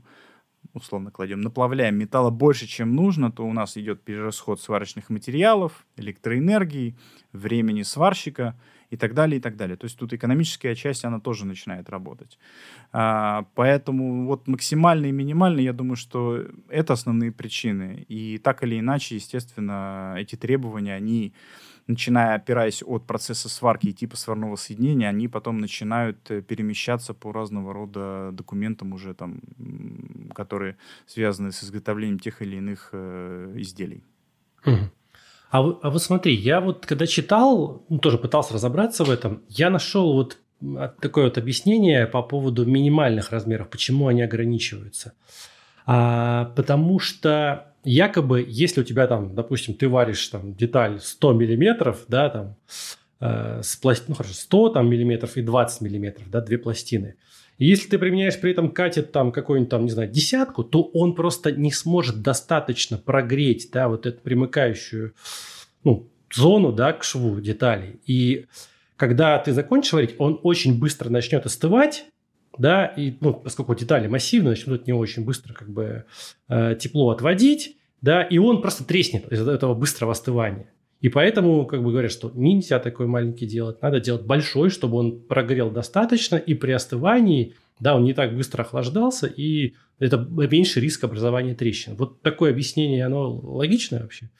условно кладем, наплавляем металла больше, чем нужно, то у нас идет перерасход сварочных материалов, электроэнергии, времени сварщика и так далее, и так далее. То есть тут экономическая часть, она тоже начинает работать. А, поэтому вот максимально и минимально, я думаю, что это основные причины. И так или иначе, естественно, эти требования, они начиная опираясь от процесса сварки и типа сварного соединения, они потом начинают э, перемещаться по разного рода документам уже там, которые связаны с изготовлением тех или иных э, изделий. А, а вот смотри, я вот когда читал, ну, тоже пытался разобраться в этом, я нашел вот такое вот объяснение по поводу минимальных размеров, почему они ограничиваются. А, потому что якобы, если у тебя там, допустим, ты варишь там деталь 100 миллиметров, да, там, э, с пласт... ну хорошо, 100 там, миллиметров и 20 миллиметров, да, две пластины. И если ты применяешь при этом катет там какую-нибудь там, не знаю, десятку, то он просто не сможет достаточно прогреть, да, вот эту примыкающую, ну, зону, да, к шву деталей. И когда ты закончишь варить, он очень быстро начнет остывать, да, и, ну, поскольку детали массивные, начнут не очень быстро как бы э, тепло отводить, да, и он просто треснет из-за этого быстрого остывания. И поэтому, как бы говорят, что нельзя такой маленький делать, надо делать большой, чтобы он прогрел достаточно, и при остывании, да, он не так быстро охлаждался, и это меньше риск образования трещин. Вот такое объяснение, оно логичное вообще?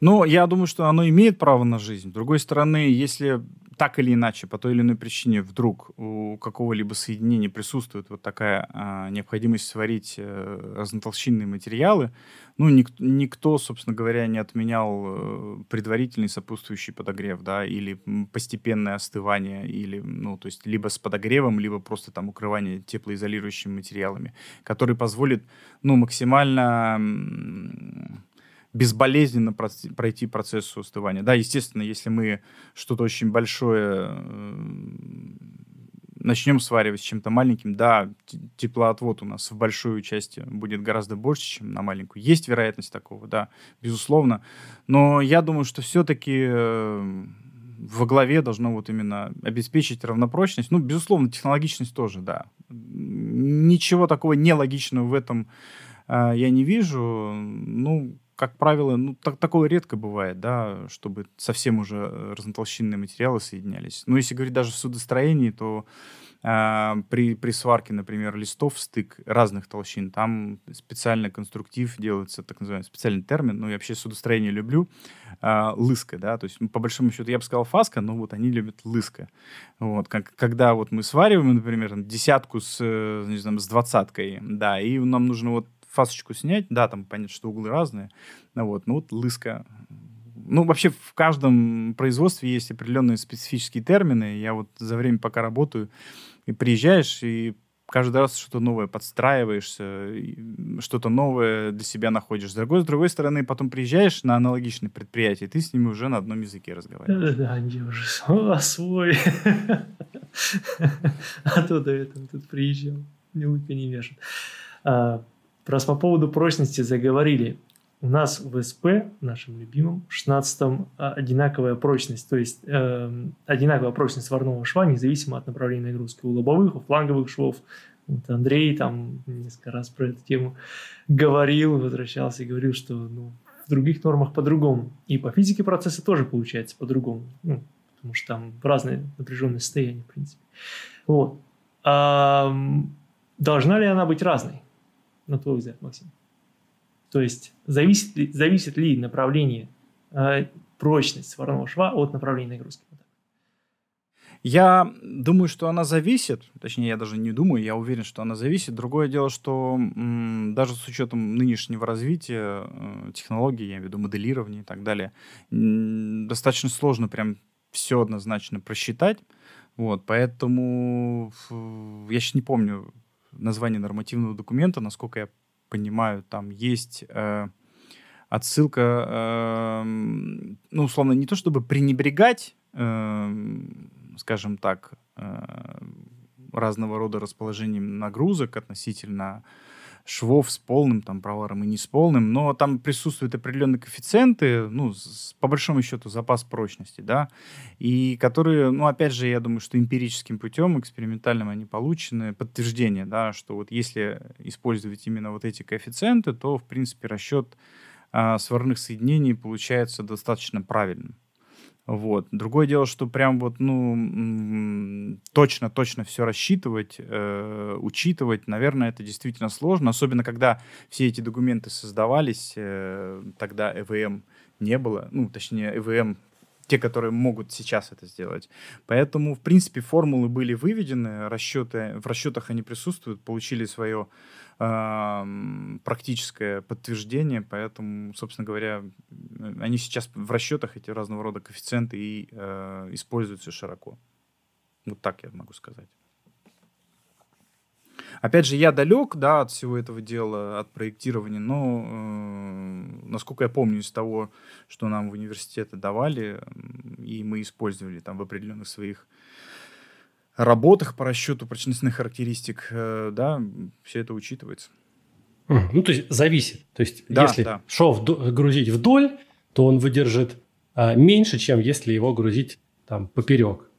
Ну, я думаю, что оно имеет право на жизнь. С другой стороны, если так или иначе, по той или иной причине, вдруг у какого-либо соединения присутствует вот такая а, необходимость сварить а, разнотолщинные материалы, ну, ник- никто, собственно говоря, не отменял э, предварительный сопутствующий подогрев, да, или постепенное остывание, или, ну, то есть либо с подогревом, либо просто там укрывание теплоизолирующими материалами, который позволит, ну, максимально безболезненно пройти процесс остывания. Да, естественно, если мы что-то очень большое начнем сваривать с чем-то маленьким, да, теплоотвод у нас в большую часть будет гораздо больше, чем на маленькую. Есть вероятность такого, да, безусловно. Но я думаю, что все-таки э, во главе должно вот именно обеспечить равнопрочность. Ну, безусловно, технологичность тоже, да. Ничего такого нелогичного в этом э, я не вижу. Ну, как правило, ну, так, такое редко бывает, да, чтобы совсем уже э, разнотолщинные материалы соединялись. Но если говорить даже в судостроении, то э, при, при сварке, например, листов стык разных толщин, там специальный конструктив делается, так называемый специальный термин, ну, я вообще судостроение люблю, э, лыска, да, то есть, по большому счету, я бы сказал фаска, но вот они любят лыска. Вот, как, когда вот мы свариваем, например, десятку с, э, не знаю, с двадцаткой, да, и нам нужно вот фасочку снять, да, там понятно, что углы разные, ну вот, ну вот лыска. Ну, вообще в каждом производстве есть определенные специфические термины. Я вот за время, пока работаю, и приезжаешь, и каждый раз что-то новое подстраиваешься, что-то новое для себя находишь. С другой, с другой стороны, потом приезжаешь на аналогичное предприятие, и ты с ними уже на одном языке разговариваешь. Да, они уже свой. А то до этого тут приезжал, не лыка не вяжет. Раз по поводу прочности заговорили. У нас в СП, нашем любимом, в 16 а, одинаковая прочность, то есть э, одинаковая прочность сварного шва, независимо от направления нагрузки у лобовых, у фланговых швов. Вот Андрей там несколько раз про эту тему говорил, возвращался и говорил, что ну, в других нормах по-другому. И по физике процесса тоже получается по-другому. Ну, потому что там разные напряженные состояния, в принципе. Вот. А, должна ли она быть разной? На твой взгляд, Максим? То есть зависит ли, зависит ли направление, э, прочность сварного шва от направления нагрузки? Я думаю, что она зависит, точнее, я даже не думаю, я уверен, что она зависит. Другое дело, что м, даже с учетом нынешнего развития э, технологий, я имею в виду моделирования и так далее, м, достаточно сложно прям все однозначно просчитать. Вот, поэтому я сейчас не помню, название нормативного документа, насколько я понимаю, там есть э, отсылка, э, ну, условно, не то чтобы пренебрегать, э, скажем так, э, разного рода расположением нагрузок относительно швов с полным там проваром и не с полным, но там присутствуют определенные коэффициенты, ну, с, по большому счету, запас прочности, да, и которые, ну, опять же, я думаю, что эмпирическим путем, экспериментальным они получены, подтверждение, да, что вот если использовать именно вот эти коэффициенты, то, в принципе, расчет а, сварных соединений получается достаточно правильным. Вот. Другое дело, что прям вот, ну, точно-точно все рассчитывать, э, учитывать, наверное, это действительно сложно, особенно когда все эти документы создавались, э, тогда ЭВМ не было, ну, точнее, ЭВМ те, которые могут сейчас это сделать. Поэтому, в принципе, формулы были выведены, расчеты, в расчетах они присутствуют, получили свое практическое подтверждение, поэтому, собственно говоря, они сейчас в расчетах, эти разного рода коэффициенты, и э, используются широко. Вот так я могу сказать. Опять же, я далек, да, от всего этого дела, от проектирования, но, э, насколько я помню из того, что нам в университете давали, и мы использовали там в определенных своих работах по расчету прочностных характеристик, э, да, все это учитывается. Ну, то есть зависит. То есть, да, если да. шов грузить вдоль, то он выдержит а, меньше, чем если его грузить там поперек.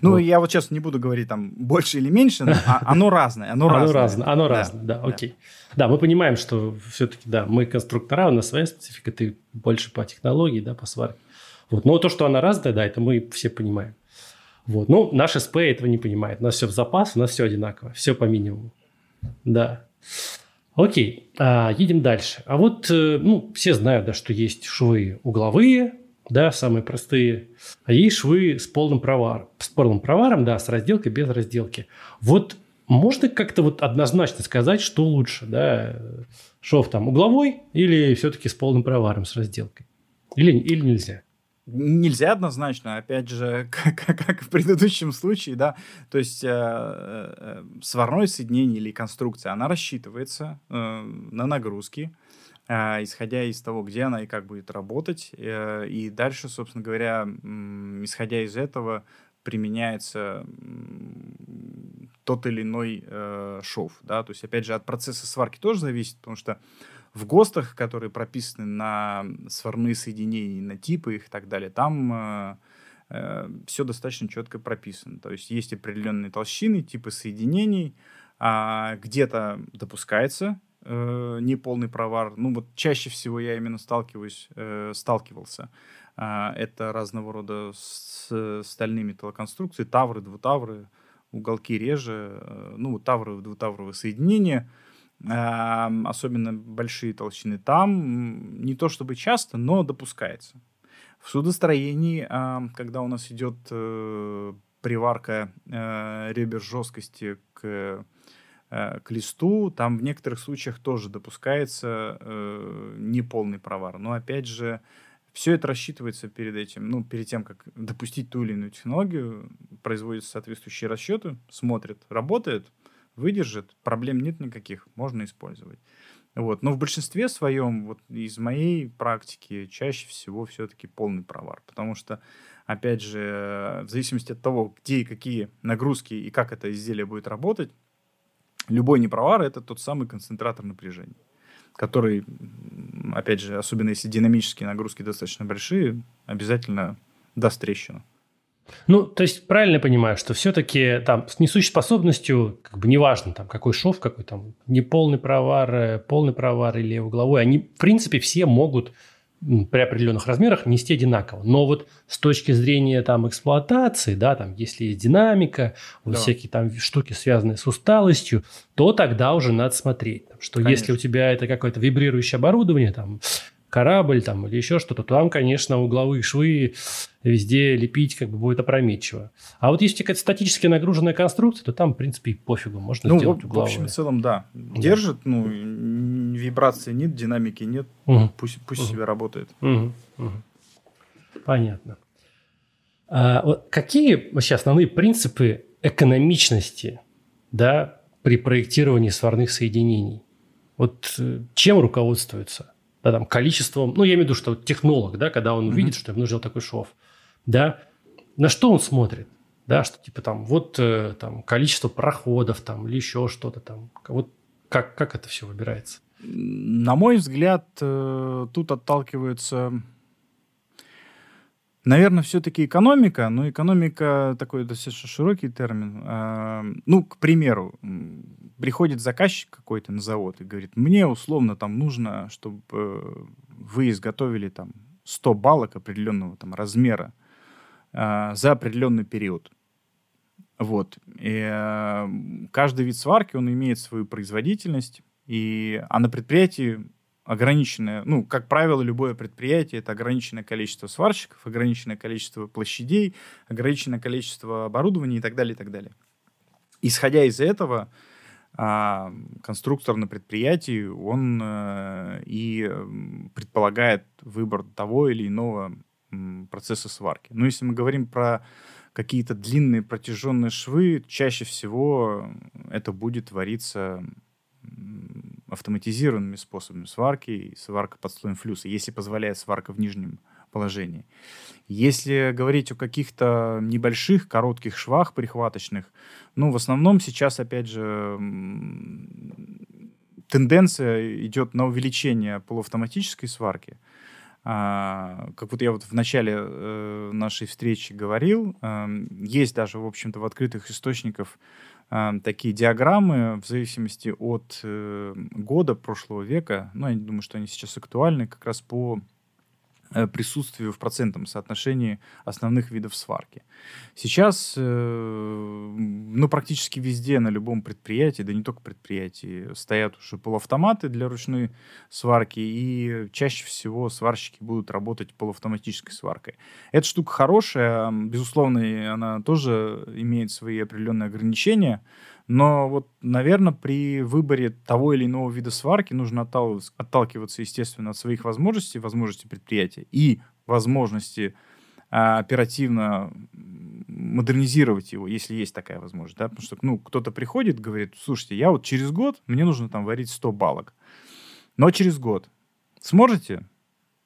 Ну, вот. я вот сейчас не буду говорить там больше или меньше, но а, оно разное. Оно, оно разное. Оно разное, да, окей. Да, мы понимаем, что все-таки, да, мы конструктора, у нас своя специфика, ты больше по технологии, да, по сварке. Вот. Но то, что она разная, да, это мы все понимаем. Вот. Ну, наш СП этого не понимает. У нас все в запас, у нас все одинаково, все по минимуму. Да. Окей, а, едем дальше. А вот, э, ну, все знают, да, что есть швы угловые, да, самые простые, а есть швы с полным проваром, с полным проваром, да, с разделкой, без разделки. Вот можно как-то вот однозначно сказать, что лучше, да, шов там угловой или все-таки с полным проваром, с разделкой? Или, или нельзя? Нельзя однозначно, опять же, как, как в предыдущем случае, да, то есть э, э, сварное соединение или конструкция, она рассчитывается э, на нагрузки, э, исходя из того, где она и как будет работать, э, и дальше, собственно говоря, исходя из этого, применяется тот или иной э, шов, да, то есть, опять же, от процесса сварки тоже зависит, потому что в ГОСТах, которые прописаны на сварные соединения, на типы их и так далее, там э, все достаточно четко прописано. То есть есть определенные толщины, типы соединений, а где-то допускается э, неполный провар. Ну вот чаще всего я именно сталкиваюсь, э, сталкивался. Э, это разного рода с, стальными металлоконструкции, тавры, двутавры, уголки реже, э, ну, тавровые, двутавровые соединения – особенно большие толщины, там не то чтобы часто, но допускается. В судостроении, когда у нас идет э, приварка э, ребер жесткости к, э, к листу, там в некоторых случаях тоже допускается неполный провар. Но опять же, все это рассчитывается перед этим, ну, перед тем, как допустить ту или иную технологию, производятся соответствующие расчеты, смотрят, работает – выдержит, проблем нет никаких, можно использовать. Вот. Но в большинстве своем, вот из моей практики, чаще всего все-таки полный провар. Потому что, опять же, в зависимости от того, где и какие нагрузки и как это изделие будет работать, любой непровар — это тот самый концентратор напряжения, который, опять же, особенно если динамические нагрузки достаточно большие, обязательно даст трещину. Ну, то есть правильно понимаю, что все-таки там с несущей способностью, как бы неважно, там какой шов, какой там неполный провар, э, полный провар или угловой, они в принципе все могут при определенных размерах нести одинаково. Но вот с точки зрения там эксплуатации, да, там если есть динамика, вот да. всякие там штуки, связанные с усталостью, то тогда уже надо смотреть, что Конечно. если у тебя это какое-то вибрирующее оборудование, там корабль там или еще что-то, то там, конечно, угловые швы везде лепить как бы будет опрометчиво. А вот если какая-то статически нагруженная конструкция, то там, в принципе, и пофигу, можно ну, сделать угловые. в общем и целом, да. Держит, да. ну, вибрации нет, динамики нет, угу. пусть, пусть угу. себе работает. Угу. Угу. Понятно. А, вот какие вообще основные принципы экономичности да, при проектировании сварных соединений? Вот э, чем руководствуются? Да, там, количеством, ну, я имею в виду, что технолог, да, когда он mm-hmm. видит, что ему нужен такой шов, да, на что он смотрит? Да, что типа там, вот э, там количество проходов там или еще что-то там. Вот как, как это все выбирается? На мой взгляд, э, тут отталкиваются Наверное, все-таки экономика, но экономика такой достаточно широкий термин. А, ну, к примеру, приходит заказчик какой-то на завод и говорит, мне условно там нужно, чтобы э, вы изготовили там 100 балок определенного там размера а, за определенный период. Вот. И а, каждый вид сварки, он имеет свою производительность, и, а на предприятии ограниченное, ну, как правило, любое предприятие это ограниченное количество сварщиков, ограниченное количество площадей, ограниченное количество оборудования и так далее, и так далее. Исходя из этого, а, конструктор на предприятии, он э, и предполагает выбор того или иного процесса сварки. Но если мы говорим про какие-то длинные протяженные швы, чаще всего это будет твориться автоматизированными способами сварки и сварка под слоем флюса, если позволяет сварка в нижнем положении. Если говорить о каких-то небольших, коротких швах прихваточных, ну, в основном сейчас, опять же, тенденция идет на увеличение полуавтоматической сварки. А, как вот я вот в начале э, нашей встречи говорил, э, есть даже, в общем-то, в открытых источниках такие диаграммы в зависимости от э, года прошлого века. Ну, я думаю, что они сейчас актуальны как раз по присутствию в процентном соотношении основных видов сварки. Сейчас, э, ну, практически везде, на любом предприятии, да не только предприятии, стоят уже полуавтоматы для ручной сварки, и чаще всего сварщики будут работать полуавтоматической сваркой. Эта штука хорошая, безусловно, она тоже имеет свои определенные ограничения, но вот, наверное, при выборе того или иного вида сварки нужно отталкиваться, естественно, от своих возможностей, возможностей предприятия и возможности а, оперативно модернизировать его, если есть такая возможность. Да? Потому что ну, кто-то приходит, говорит, слушайте, я вот через год, мне нужно там варить 100 балок. Но через год. Сможете?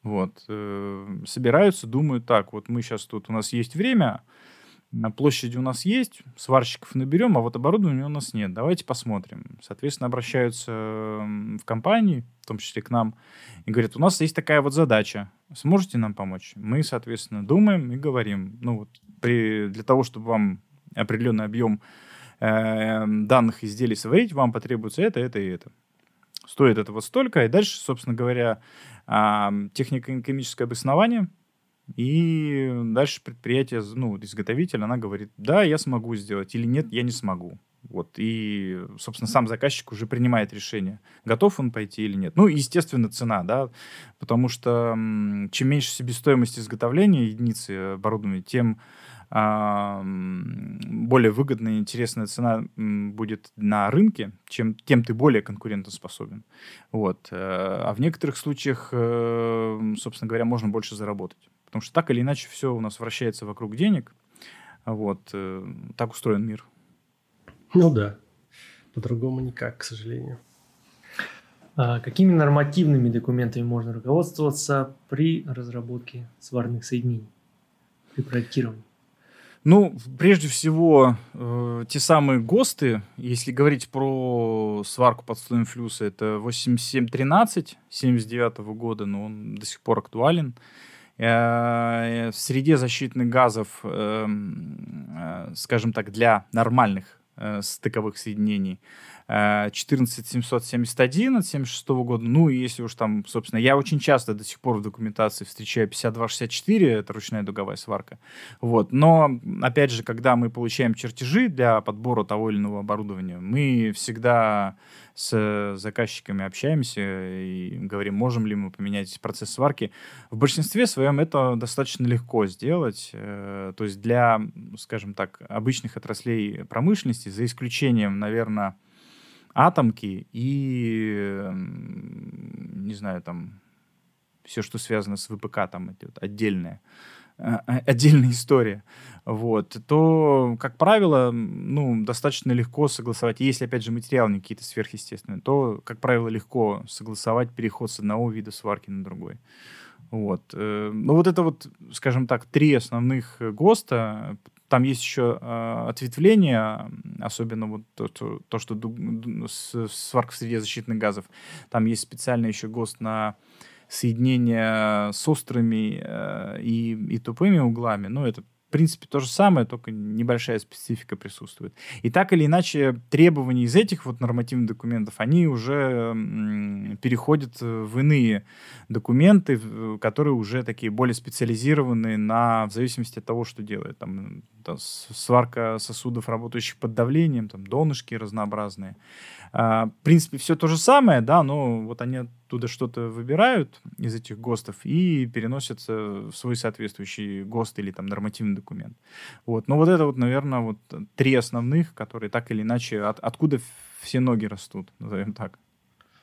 Вот. Э, собираются, думают так, вот мы сейчас тут, у нас есть время, Площади у нас есть, сварщиков наберем, а вот оборудования у нас нет. Давайте посмотрим. Соответственно, обращаются в компании, в том числе к нам, и говорят, у нас есть такая вот задача. Сможете нам помочь? Мы, соответственно, думаем и говорим. Ну вот при, для того, чтобы вам определенный объем э, данных изделий сварить, вам потребуется это, это и это. Стоит это вот столько. И дальше, собственно говоря, э, технико-экономическое обоснование – и дальше предприятие, ну, изготовитель, она говорит, да, я смогу сделать, или нет, я не смогу. Вот, и, собственно, сам заказчик уже принимает решение, готов он пойти или нет. Ну, естественно, цена, да, потому что чем меньше себестоимость изготовления единицы оборудования, тем а, более выгодная и интересная цена будет на рынке, чем тем ты более конкурентоспособен. Вот. Э, а в некоторых случаях, э, собственно говоря, можно больше заработать. Потому что так или иначе все у нас вращается вокруг денег. Вот. Э, так устроен мир. Ну да. По-другому никак, к сожалению. А какими нормативными документами можно руководствоваться при разработке сварных соединений, при проектировании? Ну, прежде всего, э, те самые ГОСТы, если говорить про сварку под слоем флюса, это 8713 79 года, но он до сих пор актуален. Э, в среде защитных газов, эм, э, скажем так, для нормальных э, стыковых соединений 14771 от 76 года. Ну, и если уж там, собственно, я очень часто до сих пор в документации встречаю 5264, это ручная дуговая сварка. Вот. Но, опять же, когда мы получаем чертежи для подбора того или иного оборудования, мы всегда с заказчиками общаемся и говорим, можем ли мы поменять процесс сварки. В большинстве своем это достаточно легко сделать. Э, то есть для, скажем так, обычных отраслей промышленности, за исключением, наверное, атомки и, не знаю, там, все, что связано с ВПК, там идет отдельное, а, а, отдельная история, вот, то, как правило, ну, достаточно легко согласовать. Если, опять же, материалы не какие-то сверхъестественные, то, как правило, легко согласовать переход с одного вида сварки на другой. Вот. Э, ну, вот это вот, скажем так, три основных ГОСТа, там есть еще э, ответвления, особенно вот то, то, то что с, сварка в среде защитных газов. Там есть специальный еще ГОСТ на соединение с острыми э, и, и тупыми углами. Ну, это в принципе, то же самое, только небольшая специфика присутствует. И так или иначе, требования из этих вот нормативных документов, они уже переходят в иные документы, которые уже такие более специализированные на, в зависимости от того, что делает. Там, там сварка сосудов, работающих под давлением, там донышки разнообразные. А, в принципе, все то же самое, да, но вот они оттуда что-то выбирают из этих ГОСТов и переносятся в свой соответствующий ГОСТ или там нормативный документ. Вот. Но вот это вот, наверное, вот три основных, которые так или иначе, от, откуда все ноги растут, назовем так.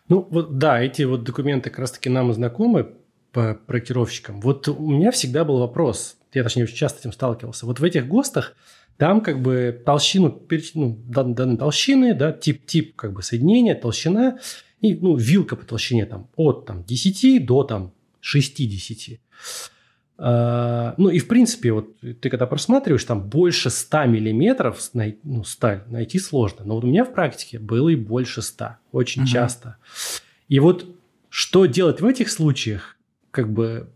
Ну вот да, эти вот документы как раз-таки нам знакомы по проектировщикам. Вот у меня всегда был вопрос, я точнее очень часто этим сталкивался. Вот в этих ГОСТах там как бы толщину, ну, данной толщины, да, тип, тип как бы соединения, толщина и ну, вилка по толщине там от там, 10 до там, 60. А, ну и в принципе, вот ты когда просматриваешь, там больше 100 миллиметров ну, сталь найти сложно. Но вот у меня в практике было и больше 100, очень угу. часто. И вот что делать в этих случаях, как бы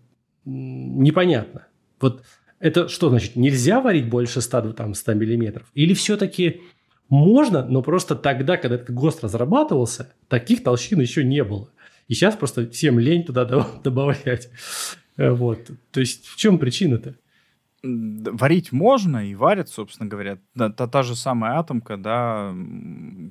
непонятно. Вот это что значит? Нельзя варить больше 100, там, 100 миллиметров? Или все-таки можно, но просто тогда, когда этот ГОСТ разрабатывался, таких толщин еще не было. И сейчас просто всем лень туда добавлять. Э, вот. То есть в чем причина-то? Варить можно и варят, собственно говоря. Та, та, та же самая атомка, да,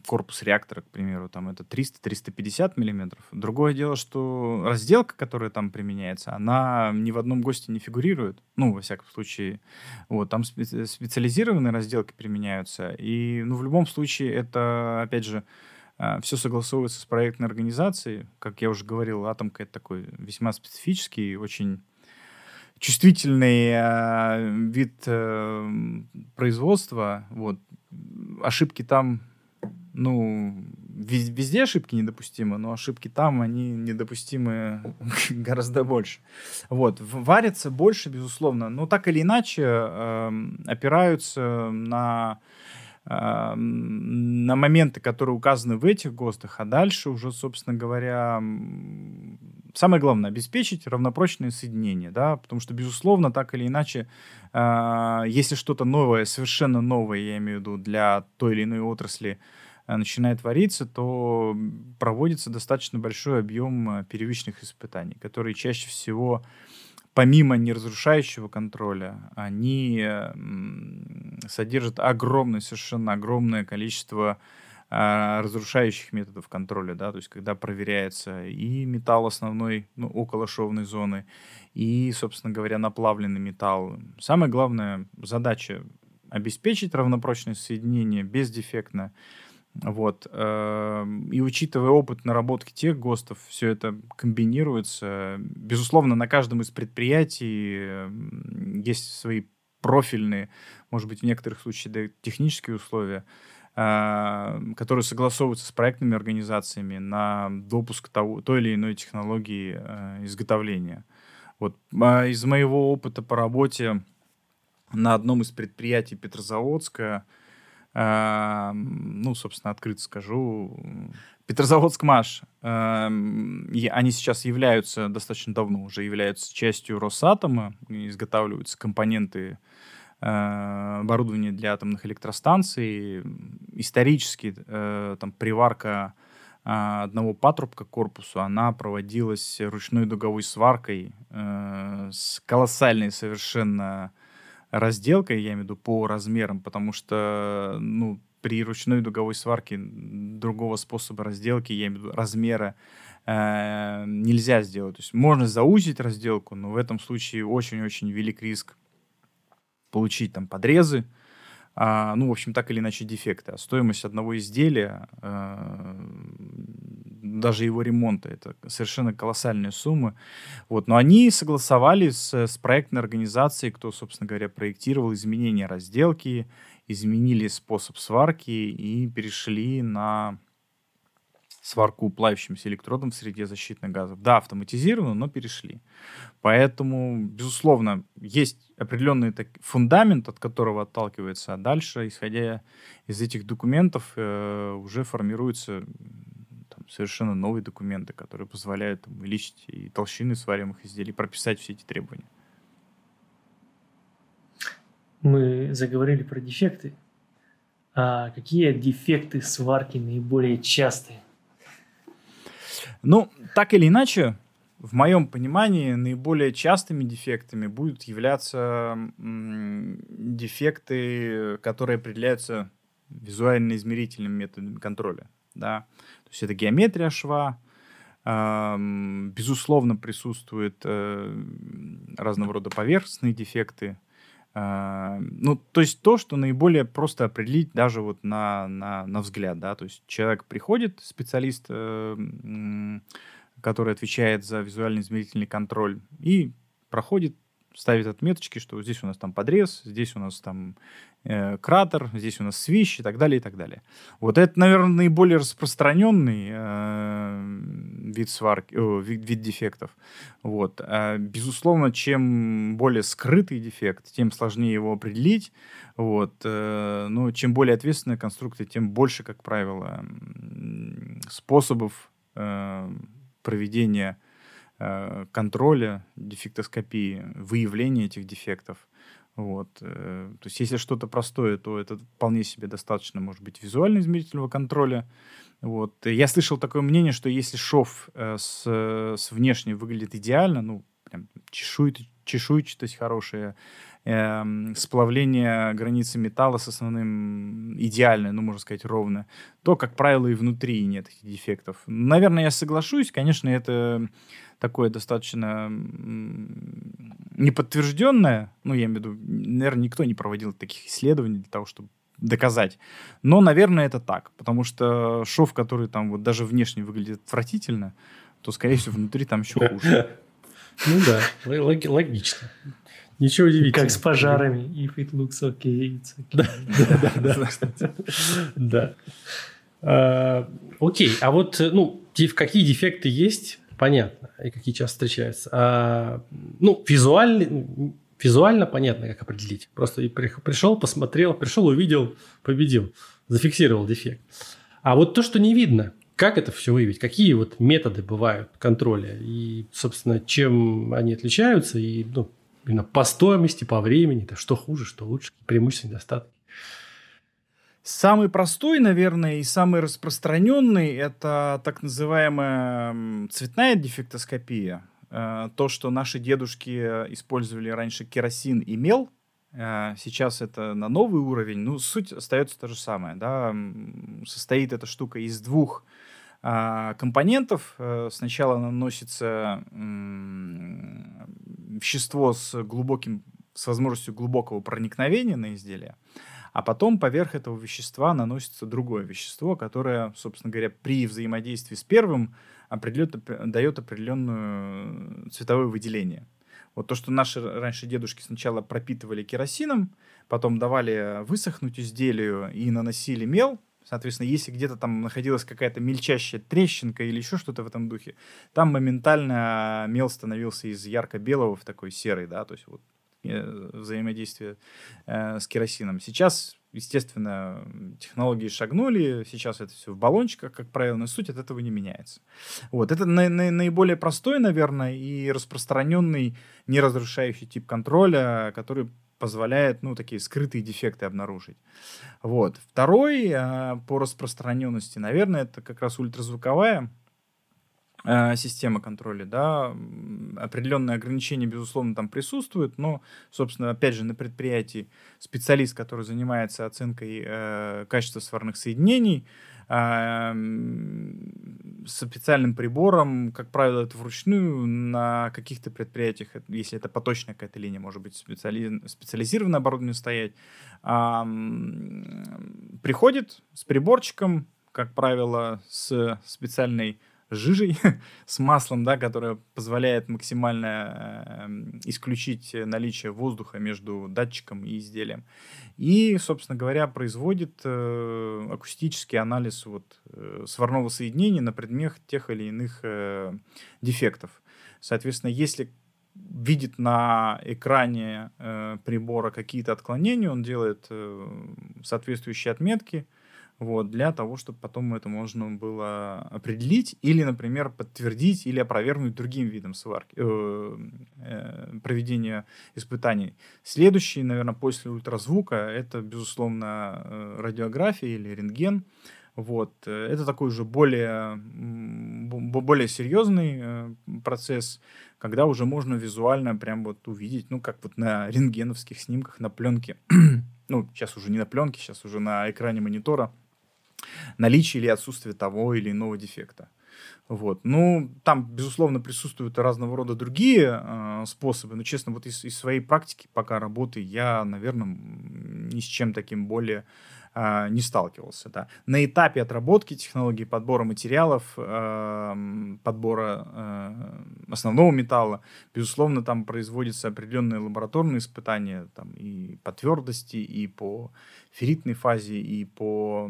корпус реактора, к примеру, там это 300-350 миллиметров. Другое дело, что разделка, которая там применяется, она ни в одном ГОСТе не фигурирует. Ну, во всяком случае. Вот, там спе- специализированные разделки применяются. И, ну, в любом случае, это, опять же, а, все согласовывается с проектной организацией. Как я уже говорил, атомка — это такой весьма специфический, очень чувствительный э, вид э, производства. Вот. Ошибки там, ну, везде ошибки недопустимы, но ошибки там, они недопустимы гораздо больше. Вот. Варятся больше, безусловно, но так или иначе э, опираются на на моменты, которые указаны в этих ГОСТах, а дальше уже, собственно говоря, самое главное, обеспечить равнопрочное соединение, да, потому что, безусловно, так или иначе, э, если что-то новое, совершенно новое, я имею в виду, для той или иной отрасли э, начинает вариться, то проводится достаточно большой объем э, первичных испытаний, которые чаще всего помимо неразрушающего контроля, они содержат огромное, совершенно огромное количество а, разрушающих методов контроля, да, то есть когда проверяется и металл основной, ну, около шовной зоны, и, собственно говоря, наплавленный металл. Самая главная задача обеспечить равнопрочное соединение бездефектно, вот. Эм, и учитывая опыт наработки тех ГОСТов, все это комбинируется. Безусловно, на каждом из предприятий эм, есть свои профильные, может быть, в некоторых случаях да, технические условия, эм, которые согласовываются с проектными организациями на допуск того, той или иной технологии э, изготовления. Вот. А из моего опыта по работе на одном из предприятий Петрозаводска – ну, собственно, открыто скажу, Петрозаводск МАШ, они сейчас являются, достаточно давно уже являются частью Росатома, изготавливаются компоненты э, оборудования для атомных электростанций. Исторически э, там приварка а, одного патрубка к корпусу, она проводилась ручной дуговой сваркой э, с колоссальной совершенно разделкой, я имею в виду по размерам, потому что, ну, при ручной дуговой сварке другого способа разделки, я имею в виду размера, э, нельзя сделать. То есть можно заузить разделку, но в этом случае очень-очень велик риск получить там подрезы, а, ну, в общем, так или иначе дефекты. А стоимость одного изделия, э, даже его ремонта, это совершенно колоссальные суммы. Вот. Но они согласовали с, с проектной организацией, кто, собственно говоря, проектировал изменения разделки, изменили способ сварки и перешли на сварку плавящимся электродом в среде защитных газов. Да, автоматизированно, но перешли. Поэтому, безусловно, есть определенный так, фундамент, от которого отталкивается, а дальше, исходя из этих документов, э, уже формируются там, совершенно новые документы, которые позволяют там, увеличить и толщины свариваемых изделий, прописать все эти требования. Мы заговорили про дефекты. А какие дефекты сварки наиболее частые? Ну, так или иначе, в моем понимании, наиболее частыми дефектами будут являться дефекты, которые определяются визуально-измерительными методами контроля. Да? Есть это геометрия шва, безусловно, присутствуют э, разного рода поверхностные дефекты, а, ну, то есть то, что наиболее просто определить даже вот на, на, на взгляд, да, то есть человек приходит, специалист, э, который отвечает за визуально-измерительный контроль, и проходит ставит отметочки, что здесь у нас там подрез, здесь у нас там э, кратер, здесь у нас свищ и так далее, и так далее. Вот это, наверное, наиболее распространенный э, вид сварки, э, вид, вид дефектов. Вот. А, безусловно, чем более скрытый дефект, тем сложнее его определить. Вот. Э, но чем более ответственная конструкция, тем больше, как правило, способов э, проведения контроля дефектоскопии, выявления этих дефектов. Вот. Э, то есть, если что-то простое, то это вполне себе достаточно, может быть, визуально-измерительного контроля. Вот. Я слышал такое мнение, что если шов э, с, с внешне выглядит идеально, ну, прям чешует, чешуйчатость хорошая, э, сплавление границы металла с основным идеальное, ну, можно сказать, ровно, то, как правило, и внутри нет этих дефектов. Наверное, я соглашусь. Конечно, это такое достаточно неподтвержденное, ну, я имею в виду, наверное, никто не проводил таких исследований для того, чтобы доказать. Но, наверное, это так, потому что шов, который там вот даже внешне выглядит отвратительно, то, скорее всего, внутри там еще хуже. Ну да, логично. Ничего удивительного. Как с пожарами. If it looks okay, it's okay. Да, да, да. Да. А, окей, а вот, ну, какие дефекты есть понятно, и какие часто встречаются. А, ну, визуально, визуально понятно, как определить. Просто и пришел, посмотрел, пришел, увидел, победил, зафиксировал дефект. А вот то, что не видно, как это все выявить? Какие вот методы бывают контроля? И, собственно, чем они отличаются? И ну, именно по стоимости, по времени, -то, что хуже, что лучше, преимущества, недостатки. Самый простой, наверное, и самый распространенный – это так называемая цветная дефектоскопия. Э, то, что наши дедушки использовали раньше керосин и мел, э, сейчас это на новый уровень. Ну, суть остается та же самая. Да? Состоит эта штука из двух а, компонентов. Э, сначала наносится вещество с глубоким с возможностью глубокого проникновения на изделие, а потом поверх этого вещества наносится другое вещество, которое, собственно говоря, при взаимодействии с первым определет, дает определенное цветовое выделение. Вот то, что наши раньше дедушки сначала пропитывали керосином, потом давали высохнуть изделию и наносили мел, Соответственно, если где-то там находилась какая-то мельчайшая трещинка или еще что-то в этом духе, там моментально мел становился из ярко-белого в такой серый, да, то есть вот Э, взаимодействия э, с керосином. Сейчас, естественно, технологии шагнули, сейчас это все в баллончиках, как правило, но суть от этого не меняется. Вот. Это на, на, наиболее простой, наверное, и распространенный неразрушающий тип контроля, который позволяет, ну, такие скрытые дефекты обнаружить. Вот. Второй э, по распространенности, наверное, это как раз ультразвуковая Э, система контроля, да, определенные ограничения, безусловно, там присутствуют, но, собственно, опять же, на предприятии специалист, который занимается оценкой э, качества сварных соединений, с специальным прибором, как правило, это вручную, на каких-то предприятиях, если это поточная какая-то линия, может быть, специали... специализированное оборудование стоять, приходит с приборчиком, как правило, с специальной жижей, с маслом, да, которое позволяет максимально э, исключить наличие воздуха между датчиком и изделием. И, собственно говоря, производит э, акустический анализ вот, э, сварного соединения на предмет тех или иных э, дефектов. Соответственно, если видит на экране э, прибора какие-то отклонения, он делает э, соответствующие отметки, вот, для того, чтобы потом это можно было определить или, например, подтвердить или опровергнуть другим видом сварки, э, э, проведения испытаний. Следующий, наверное, после ультразвука, это, безусловно, э, радиография или рентген. Вот. Э, это такой уже более, более серьезный э, процесс, когда уже можно визуально прям вот увидеть, ну, как вот на рентгеновских снимках, на пленке. ну, сейчас уже не на пленке, сейчас уже на экране монитора – наличие или отсутствие того или иного дефекта. Вот. Ну, там, безусловно, присутствуют разного рода другие э, способы, но, честно, вот из, из своей практики пока работы я, наверное, ни с чем таким более не сталкивался. Да. На этапе отработки технологии подбора материалов, э, подбора э, основного металла, безусловно, там производятся определенные лабораторные испытания там, и по твердости, и по ферритной фазе, и по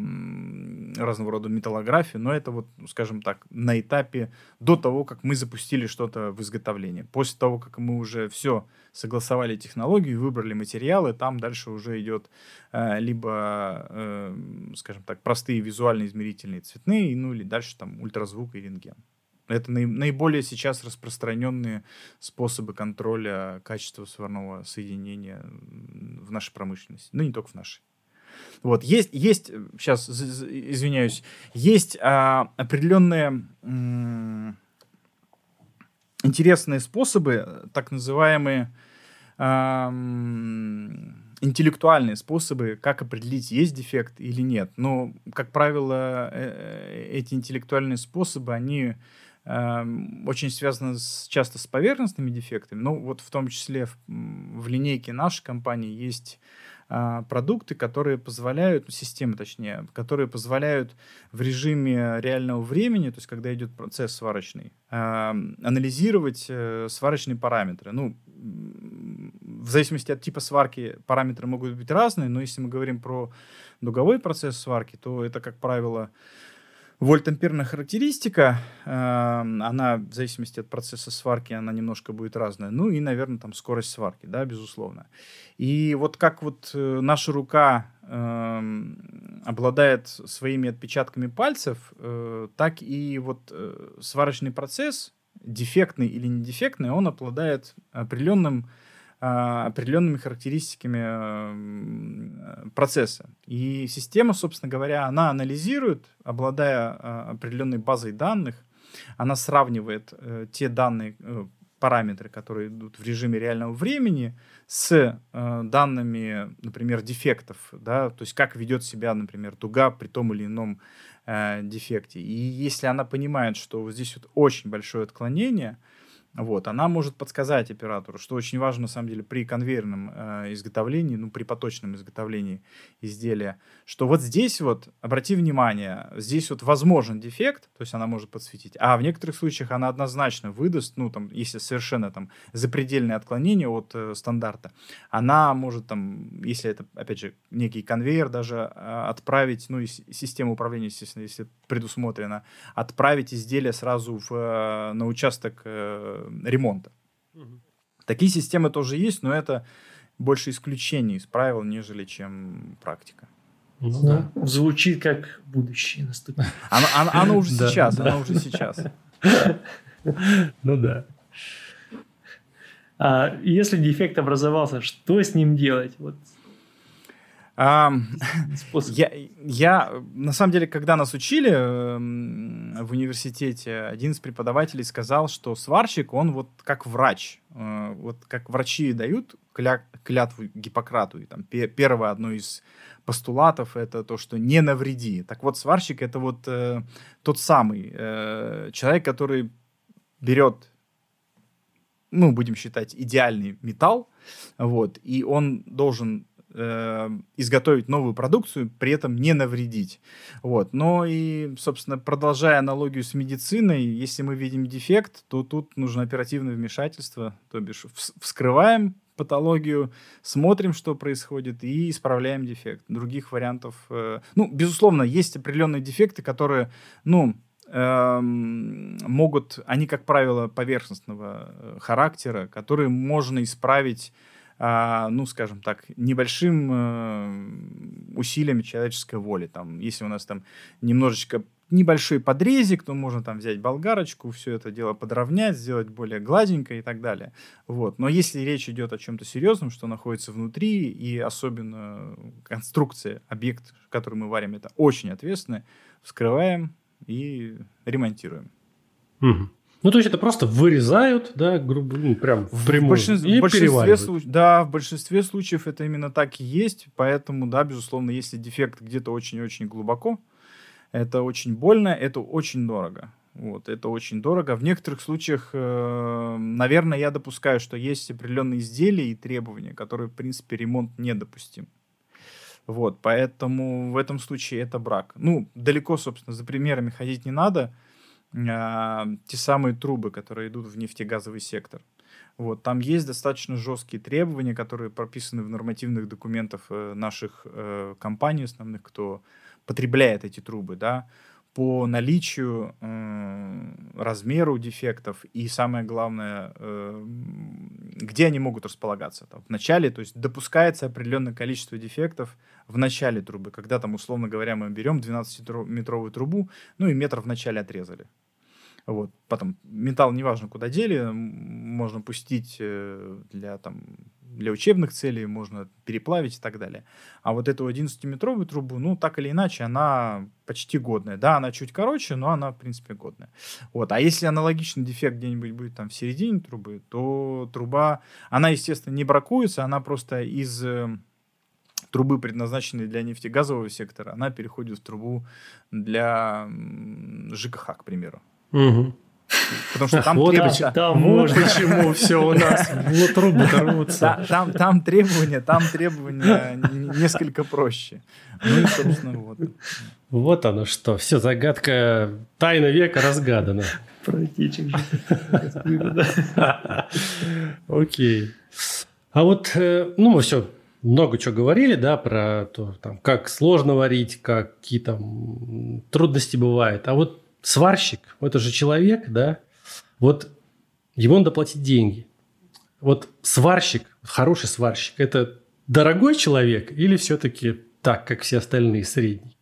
разного рода металлографии, но это вот, скажем так, на этапе до того, как мы запустили что-то в изготовление. После того, как мы уже все согласовали технологию, выбрали материалы, там дальше уже идет э, либо, э, скажем так, простые визуальные измерительные цветные, ну или дальше там ультразвук и рентген. Это наиболее сейчас распространенные способы контроля качества сварного соединения в нашей промышленности. Ну, не только в нашей. Вот, есть, есть сейчас, извиняюсь, есть а, определенные м- интересные способы, так называемые интеллектуальные способы, как определить, есть дефект или нет. Но, как правило, э, эти интеллектуальные способы, они очень связаны с, часто с поверхностными дефектами. Ну, вот в том числе в, в линейке нашей компании есть а, продукты, которые позволяют, ну, системы точнее, которые позволяют в режиме реального времени, то есть когда идет процесс сварочный, анализировать э, сварочные параметры. Ну, в зависимости от типа сварки параметры могут быть разные, но если мы говорим про дуговой процесс сварки, то это, как правило, Вольтамперная характеристика, э, она в зависимости от процесса сварки, она немножко будет разная. Ну и, наверное, там скорость сварки, да, безусловно. И вот как вот э, наша рука э, обладает своими отпечатками пальцев, э, так и вот сварочный процесс, дефектный или не дефектный, он обладает определенным определенными характеристиками э, процесса. И система, собственно говоря, она анализирует, обладая а, определенной базой данных, она сравнивает э, те данные, э, параметры, которые идут в режиме реального времени, с данными, например, дефектов, да, то есть как ведет себя, например, дуга при том или ином дефекте. И если она понимает, что вот здесь вот очень большое отклонение, вот, она может подсказать оператору, что очень важно на самом деле при конвейерном э, изготовлении, ну при поточном изготовлении изделия, что вот здесь вот, обрати внимание, здесь вот возможен дефект, то есть она может подсветить, а в некоторых случаях она однозначно выдаст, ну там, если совершенно там запредельное отклонение от э, стандарта, она может там, если это, опять же, некий конвейер даже э, отправить, ну и система управления, естественно, если предусмотрено, отправить изделие сразу в, э, на участок э, ремонта. Угу. Такие системы тоже есть, но это больше исключений из правил, нежели чем практика. Ну, да. Звучит как будущее наступит. Оно, оно, оно уже сейчас, оно уже сейчас. Ну да. А если дефект образовался, что с ним делать? Вот я, я, на самом деле, когда нас учили в университете, один из преподавателей сказал, что сварщик, он вот как врач. Э, вот как врачи дают кля, клятву Гиппократу, и там первое одно из постулатов это то, что не навреди. Так вот, сварщик это вот э, тот самый э, человек, который берет ну, будем считать, идеальный металл, вот, и он должен э, изготовить новую продукцию, при этом не навредить. Вот. Но и, собственно, продолжая аналогию с медициной, если мы видим дефект, то тут нужно оперативное вмешательство, то бишь вскрываем патологию, смотрим, что происходит, и исправляем дефект. Других вариантов... Э, ну, безусловно, есть определенные дефекты, которые, ну, эм, могут, они, как правило, поверхностного э, характера, которые можно исправить ну, скажем так, небольшим э, усилием человеческой воли. Там, если у нас там немножечко небольшой подрезик, то можно там взять болгарочку, все это дело подровнять, сделать более гладенько и так далее. Вот. Но если речь идет о чем-то серьезном, что находится внутри, и особенно конструкция, объект, который мы варим, это очень ответственно, вскрываем и ремонтируем. Угу. Ну, то есть это просто вырезают, да, грубо, ну, прям в прямую, большинстве, и в большинстве случаев, Да, в большинстве случаев это именно так и есть, поэтому, да, безусловно, если дефект где-то очень-очень глубоко, это очень больно, это очень дорого. Вот, это очень дорого. В некоторых случаях, э, наверное, я допускаю, что есть определенные изделия и требования, которые, в принципе, ремонт недопустим. Вот, поэтому в этом случае это брак. Ну, далеко, собственно, за примерами ходить не надо. А, те самые трубы, которые идут в нефтегазовый сектор. Вот, там есть достаточно жесткие требования, которые прописаны в нормативных документах э, наших э, компаний основных, кто потребляет эти трубы, да, по наличию, э, размеру дефектов и самое главное, э, где они могут располагаться. Там, в начале, то есть допускается определенное количество дефектов в начале трубы, когда там, условно говоря, мы берем 12-метровую трубу, ну и метр в начале отрезали. Вот. Потом металл неважно куда дели, можно пустить э, для, там, для учебных целей, можно переплавить и так далее. А вот эту 11-метровую трубу, ну, так или иначе, она почти годная. Да, она чуть короче, но она, в принципе, годная. Вот. А если аналогичный дефект где-нибудь будет там в середине трубы, то труба, она, естественно, не бракуется, она просто из э, трубы, предназначенной для нефтегазового сектора, она переходит в трубу для ЖКХ, к примеру. Угу. Потому что там вот, требуется... Там вот почему все у нас в трубы рвутся. Там, там требования, там требования несколько проще. Ну и, собственно, вот. Вот оно что. Все, загадка тайна века разгадана. Протечек Окей. А вот, э, ну, мы все много чего говорили, да, про то, там, как сложно варить, какие там трудности бывают. А вот сварщик, это же человек, да, вот ему надо платить деньги. Вот сварщик, хороший сварщик, это дорогой человек или все-таки так, как все остальные, средний?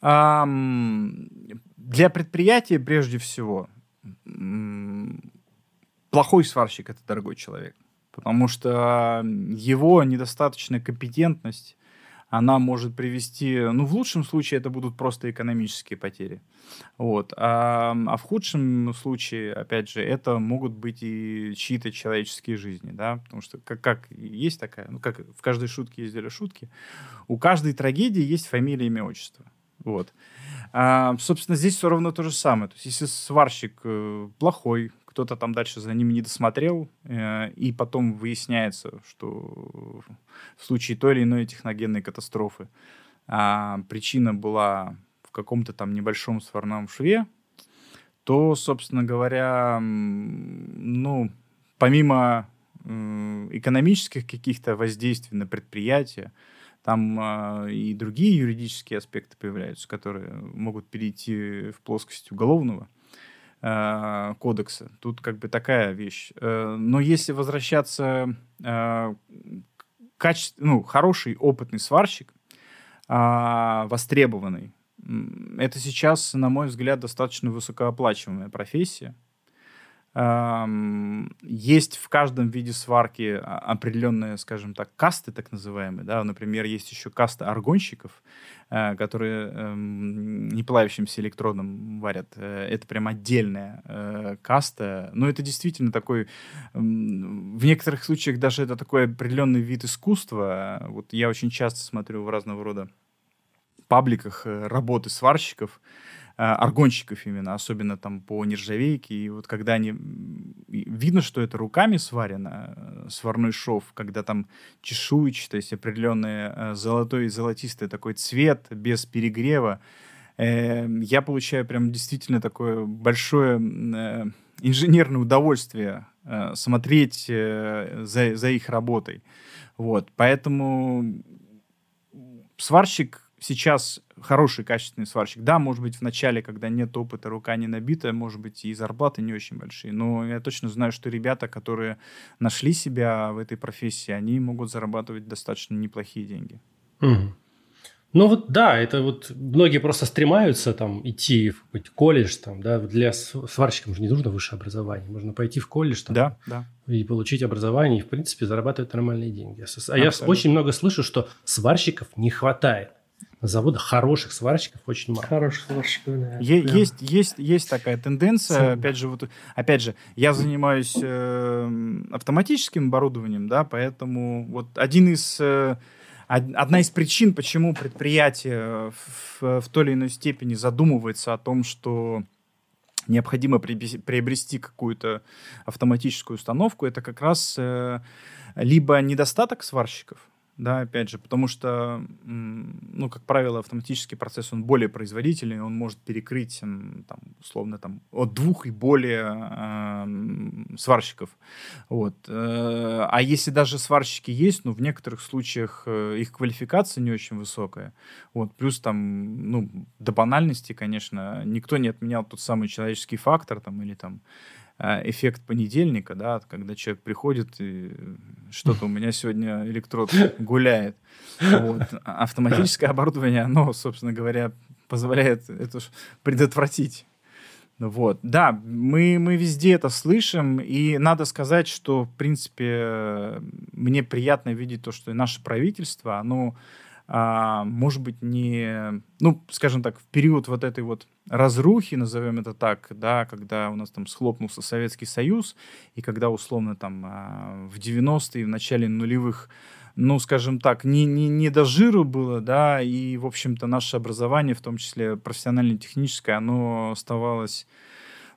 Для предприятия прежде всего плохой сварщик – это дорогой человек, потому что его недостаточная компетентность она может привести, ну, в лучшем случае это будут просто экономические потери. Вот. А, а в худшем случае, опять же, это могут быть и чьи-то человеческие жизни, да, потому что как, как есть такая, ну, как в каждой шутке ездили шутки, у каждой трагедии есть фамилия, имя, отчество. Вот. А, собственно, здесь все равно то же самое. То есть, если сварщик э, плохой, кто-то там дальше за ними не досмотрел, э, и потом выясняется, что в случае той или иной техногенной катастрофы а, причина была в каком-то там небольшом сварном шве, то, собственно говоря, ну, помимо экономических каких-то воздействий на предприятие, там э, и другие юридические аспекты появляются, которые могут перейти в плоскость уголовного э, кодекса. Тут как бы такая вещь. Э, но если возвращаться э, качеств, ну, хороший опытный сварщик, э, востребованный, это сейчас, на мой взгляд, достаточно высокооплачиваемая профессия. Есть в каждом виде сварки определенные, скажем так, касты, так называемые. Да? Например, есть еще каста аргонщиков, э, которые эм, не плавящимся электродом варят. Э, это прям отдельная э, каста. Но это действительно такой... В некоторых случаях даже это такой определенный вид искусства. Вот я очень часто смотрю в разного рода пабликах работы сварщиков, Э, аргонщиков именно, особенно там по нержавейке. И вот когда они... Видно, что это руками сварено, э, сварной шов, когда там чешуйчатость, определенный э, золотой и золотистый такой цвет, без перегрева, я получаю прям действительно такое большое инженерное удовольствие смотреть за, за их работой. Вот. Поэтому сварщик сейчас хороший, качественный сварщик. Да, может быть, в начале, когда нет опыта, рука не набита, может быть, и зарплаты не очень большие. Но я точно знаю, что ребята, которые нашли себя в этой профессии, они могут зарабатывать достаточно неплохие деньги. Угу. Ну вот да, это вот многие просто стремаются там идти в какой-то колледж, там, да, для сварщикам же не нужно высшее образование, можно пойти в колледж там, да, да. и получить образование, и в принципе зарабатывать нормальные деньги. А Абсолютно. я очень много слышу, что сварщиков не хватает на заводах хороших сварщиков очень мало. Хороших сварщиков, да. Е- есть, есть, есть такая тенденция. Ценно. Опять же, вот, опять же, я занимаюсь э, автоматическим оборудованием, да, поэтому вот один из э, одна из причин, почему предприятие в, в той или иной степени задумывается о том, что необходимо приобрести какую-то автоматическую установку, это как раз э, либо недостаток сварщиков, да, опять же, потому что, ну, как правило, автоматический процесс, он более производительный, он может перекрыть, там, условно, там, от двух и более э, сварщиков. Вот. Э, а если даже сварщики есть, ну, в некоторых случаях э, их квалификация не очень высокая. Вот. Плюс там, ну, до банальности, конечно, никто не отменял тот самый человеческий фактор, там, или там, эффект понедельника, да, когда человек приходит и что-то у меня сегодня электрод гуляет. Вот. А автоматическое оборудование, оно, собственно говоря, позволяет это предотвратить. Вот. Да, мы, мы везде это слышим, и надо сказать, что, в принципе, мне приятно видеть то, что наше правительство, оно а, может быть, не, ну, скажем так, в период вот этой вот разрухи, назовем это так, да, когда у нас там схлопнулся Советский Союз, и когда условно там а, в 90-е, в начале нулевых ну, скажем так, не, не, не до жиру было, да, и, в общем-то, наше образование, в том числе профессионально-техническое, оно оставалось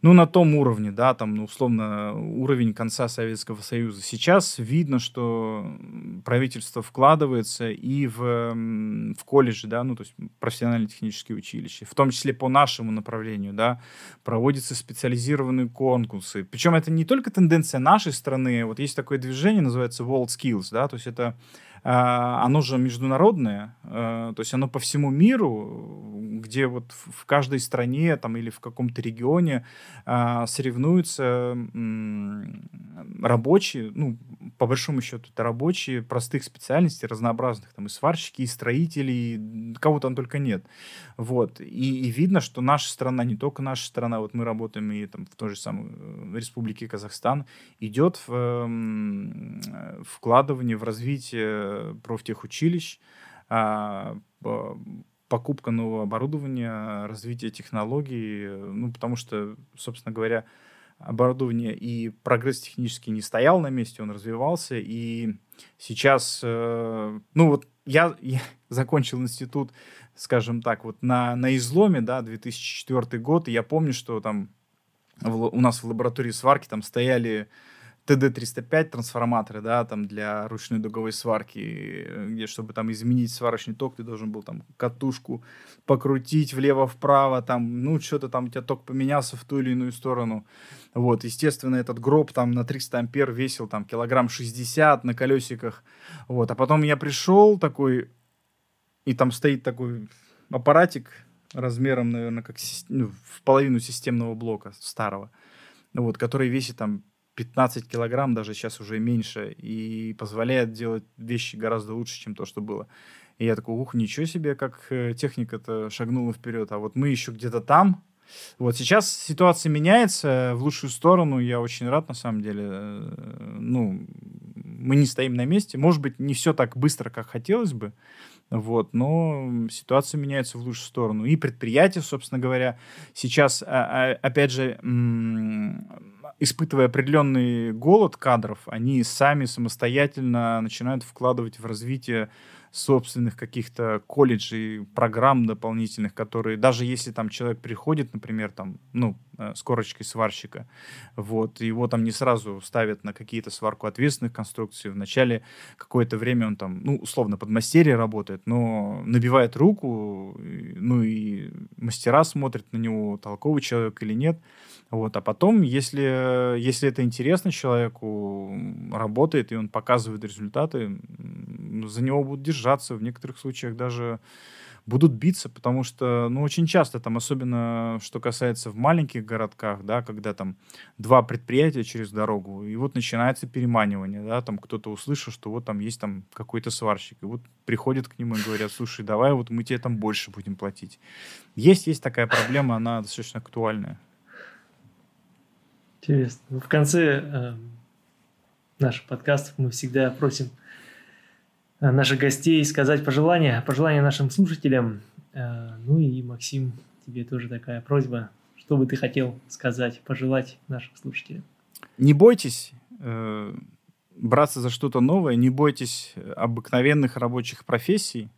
ну, на том уровне, да, там, ну, условно, уровень конца Советского Союза. Сейчас видно, что правительство вкладывается и в, в колледжи, да, ну, то есть профессионально-технические училища, в том числе по нашему направлению, да, проводятся специализированные конкурсы. Причем это не только тенденция нашей страны, вот есть такое движение, называется World Skills, да, то есть это оно же международное, а, то есть оно по всему миру, где вот в каждой стране там или в каком-то регионе а, соревнуются рабочие, ну, по большому счету, это рабочие простых специальностей, разнообразных, там и сварщики, и строители, и кого там только нет. Вот. И, и видно, что наша страна, не только наша страна, вот мы работаем и там в той же самой э, Республике Казахстан, идет в э, вкладывание в развитие профтехучилищ, а, покупка нового оборудования, развитие технологий, ну, потому что, собственно говоря, оборудование и прогресс технический не стоял на месте, он развивался, и сейчас, э, ну, вот я, я закончил институт, скажем так, вот на, на изломе, да, 2004 год, и я помню, что там в, у нас в лаборатории сварки там стояли TD305 трансформаторы, да, там для ручной дуговой сварки, где, чтобы там изменить сварочный ток, ты должен был там катушку покрутить влево-вправо, там, ну, что-то там у тебя ток поменялся в ту или иную сторону. Вот, естественно, этот гроб там на 300 ампер весил там килограмм 60 на колесиках. Вот, а потом я пришел такой, и там стоит такой аппаратик размером, наверное, как ну, в половину системного блока старого, вот, который весит там 15 килограмм, даже сейчас уже меньше, и позволяет делать вещи гораздо лучше, чем то, что было. И я такой, ух, ничего себе, как э, техника-то шагнула вперед, а вот мы еще где-то там. Вот сейчас ситуация меняется в лучшую сторону, я очень рад, на самом деле. Э, ну, мы не стоим на месте. Может быть, не все так быстро, как хотелось бы, вот, но ситуация меняется в лучшую сторону. И предприятия, собственно говоря, сейчас, а, а, опять же, испытывая определенный голод кадров, они сами самостоятельно начинают вкладывать в развитие собственных каких-то колледжей, программ дополнительных, которые, даже если там человек приходит, например, там, ну, э, с корочкой сварщика, вот, его там не сразу ставят на какие-то сварку ответственных конструкций, вначале какое-то время он там, ну, условно, под мастерье работает, но набивает руку, ну, и мастера смотрят на него, толковый человек или нет, вот, а потом, если, если это интересно человеку, работает, и он показывает результаты, за него будут держаться, в некоторых случаях даже будут биться, потому что, ну, очень часто там, особенно что касается в маленьких городках, да, когда там два предприятия через дорогу, и вот начинается переманивание, да, там кто-то услышал, что вот там есть там какой-то сварщик, и вот приходят к нему и говорят, слушай, давай вот мы тебе там больше будем платить. Есть, есть такая проблема, она достаточно актуальная. Интересно. В конце э, наших подкастов мы всегда просим э, наших гостей сказать пожелания, пожелания нашим слушателям. Э, ну и, Максим, тебе тоже такая просьба. Что бы ты хотел сказать, пожелать нашим слушателям? Не бойтесь э, браться за что-то новое, не бойтесь обыкновенных рабочих профессий,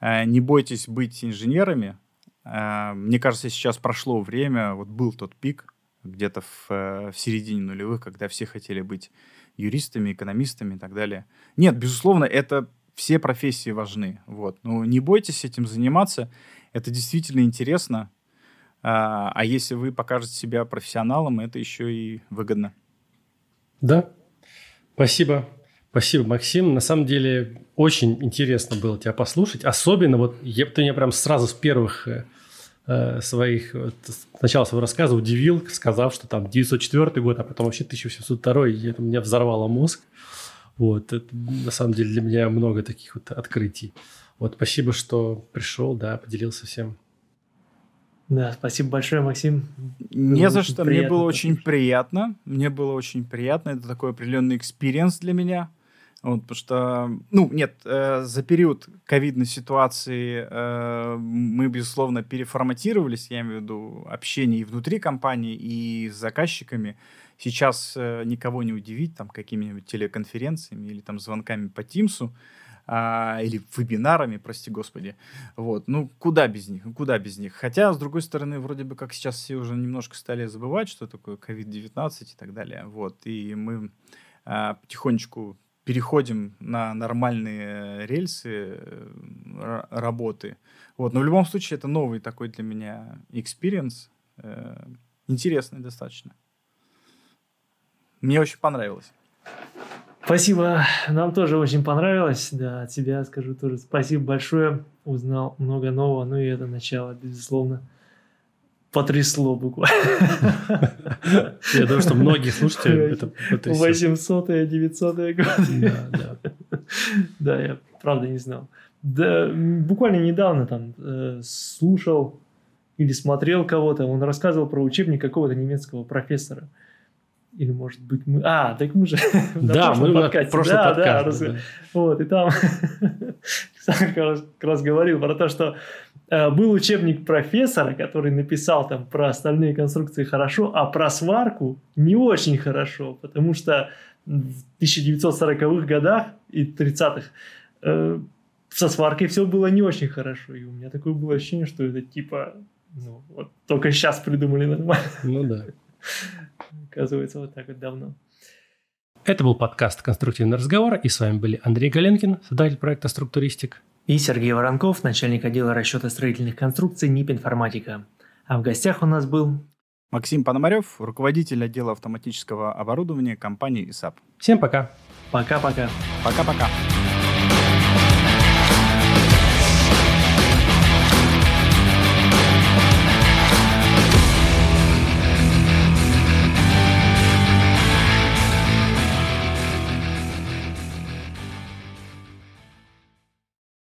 э, не бойтесь быть инженерами. Э, мне кажется, сейчас прошло время, вот был тот пик, где-то в, э, в середине нулевых, когда все хотели быть юристами, экономистами и так далее. Нет, безусловно, это все профессии важны. Вот. Ну, не бойтесь этим заниматься. Это действительно интересно. А, а если вы покажете себя профессионалом, это еще и выгодно. Да. Спасибо. Спасибо, Максим. На самом деле очень интересно было тебя послушать. Особенно вот я, ты меня прям сразу с первых э своих вот, начала своего рассказа удивил, сказав, что там 904 год, а потом вообще 1702, и это меня взорвало мозг. Вот, это, на самом деле для меня много таких вот открытий. Вот, спасибо, что пришел, да, поделился всем. Да, спасибо большое, Максим. Не за что. Мне было очень приятно. Мне было очень приятно. Это такой определенный experience для меня. Вот, потому что, ну, нет, э, за период ковидной ситуации э, мы, безусловно, переформатировались, я имею в виду общение и внутри компании, и с заказчиками. Сейчас э, никого не удивить там какими-нибудь телеконференциями или там звонками по Тимсу а, или вебинарами, прости господи. Вот, ну куда без них, куда без них. Хотя, с другой стороны, вроде бы как сейчас все уже немножко стали забывать, что такое COVID-19 и так далее. Вот, и мы а, потихонечку переходим на нормальные рельсы э, работы. Вот. Но в любом случае это новый такой для меня experience. Э, интересный достаточно. Мне очень понравилось. Спасибо. Нам тоже очень понравилось. Да, от себя скажу тоже спасибо большое. Узнал много нового. Ну и это начало, безусловно, потрясло буквально. Я думаю, что многие слушатели это потрясет. 800 900 год. Да, да. Да, я правда не знал. Да, буквально недавно там э, слушал или смотрел кого-то, он рассказывал про учебник какого-то немецкого профессора. Или, может быть, мы... А, так мы же да, мы подкасте. прошлый да, подкаст. Да, раз... да. Вот, и там как раз говорил про то, что э, был учебник профессора, который написал там про остальные конструкции хорошо, а про сварку не очень хорошо, потому что в 1940-х годах и 30-х э, со сваркой все было не очень хорошо. И у меня такое было ощущение, что это типа, ну, вот только сейчас придумали нормально. Ну да. Оказывается, вот так вот давно. Это был подкаст «Конструктивный разговор», и с вами были Андрей Галенкин, создатель проекта «Структуристик». И Сергей Воронков, начальник отдела расчета строительных конструкций НИП «Информатика». А в гостях у нас был... Максим Пономарев, руководитель отдела автоматического оборудования компании ИСАП. Всем пока. Пока-пока. Пока-пока.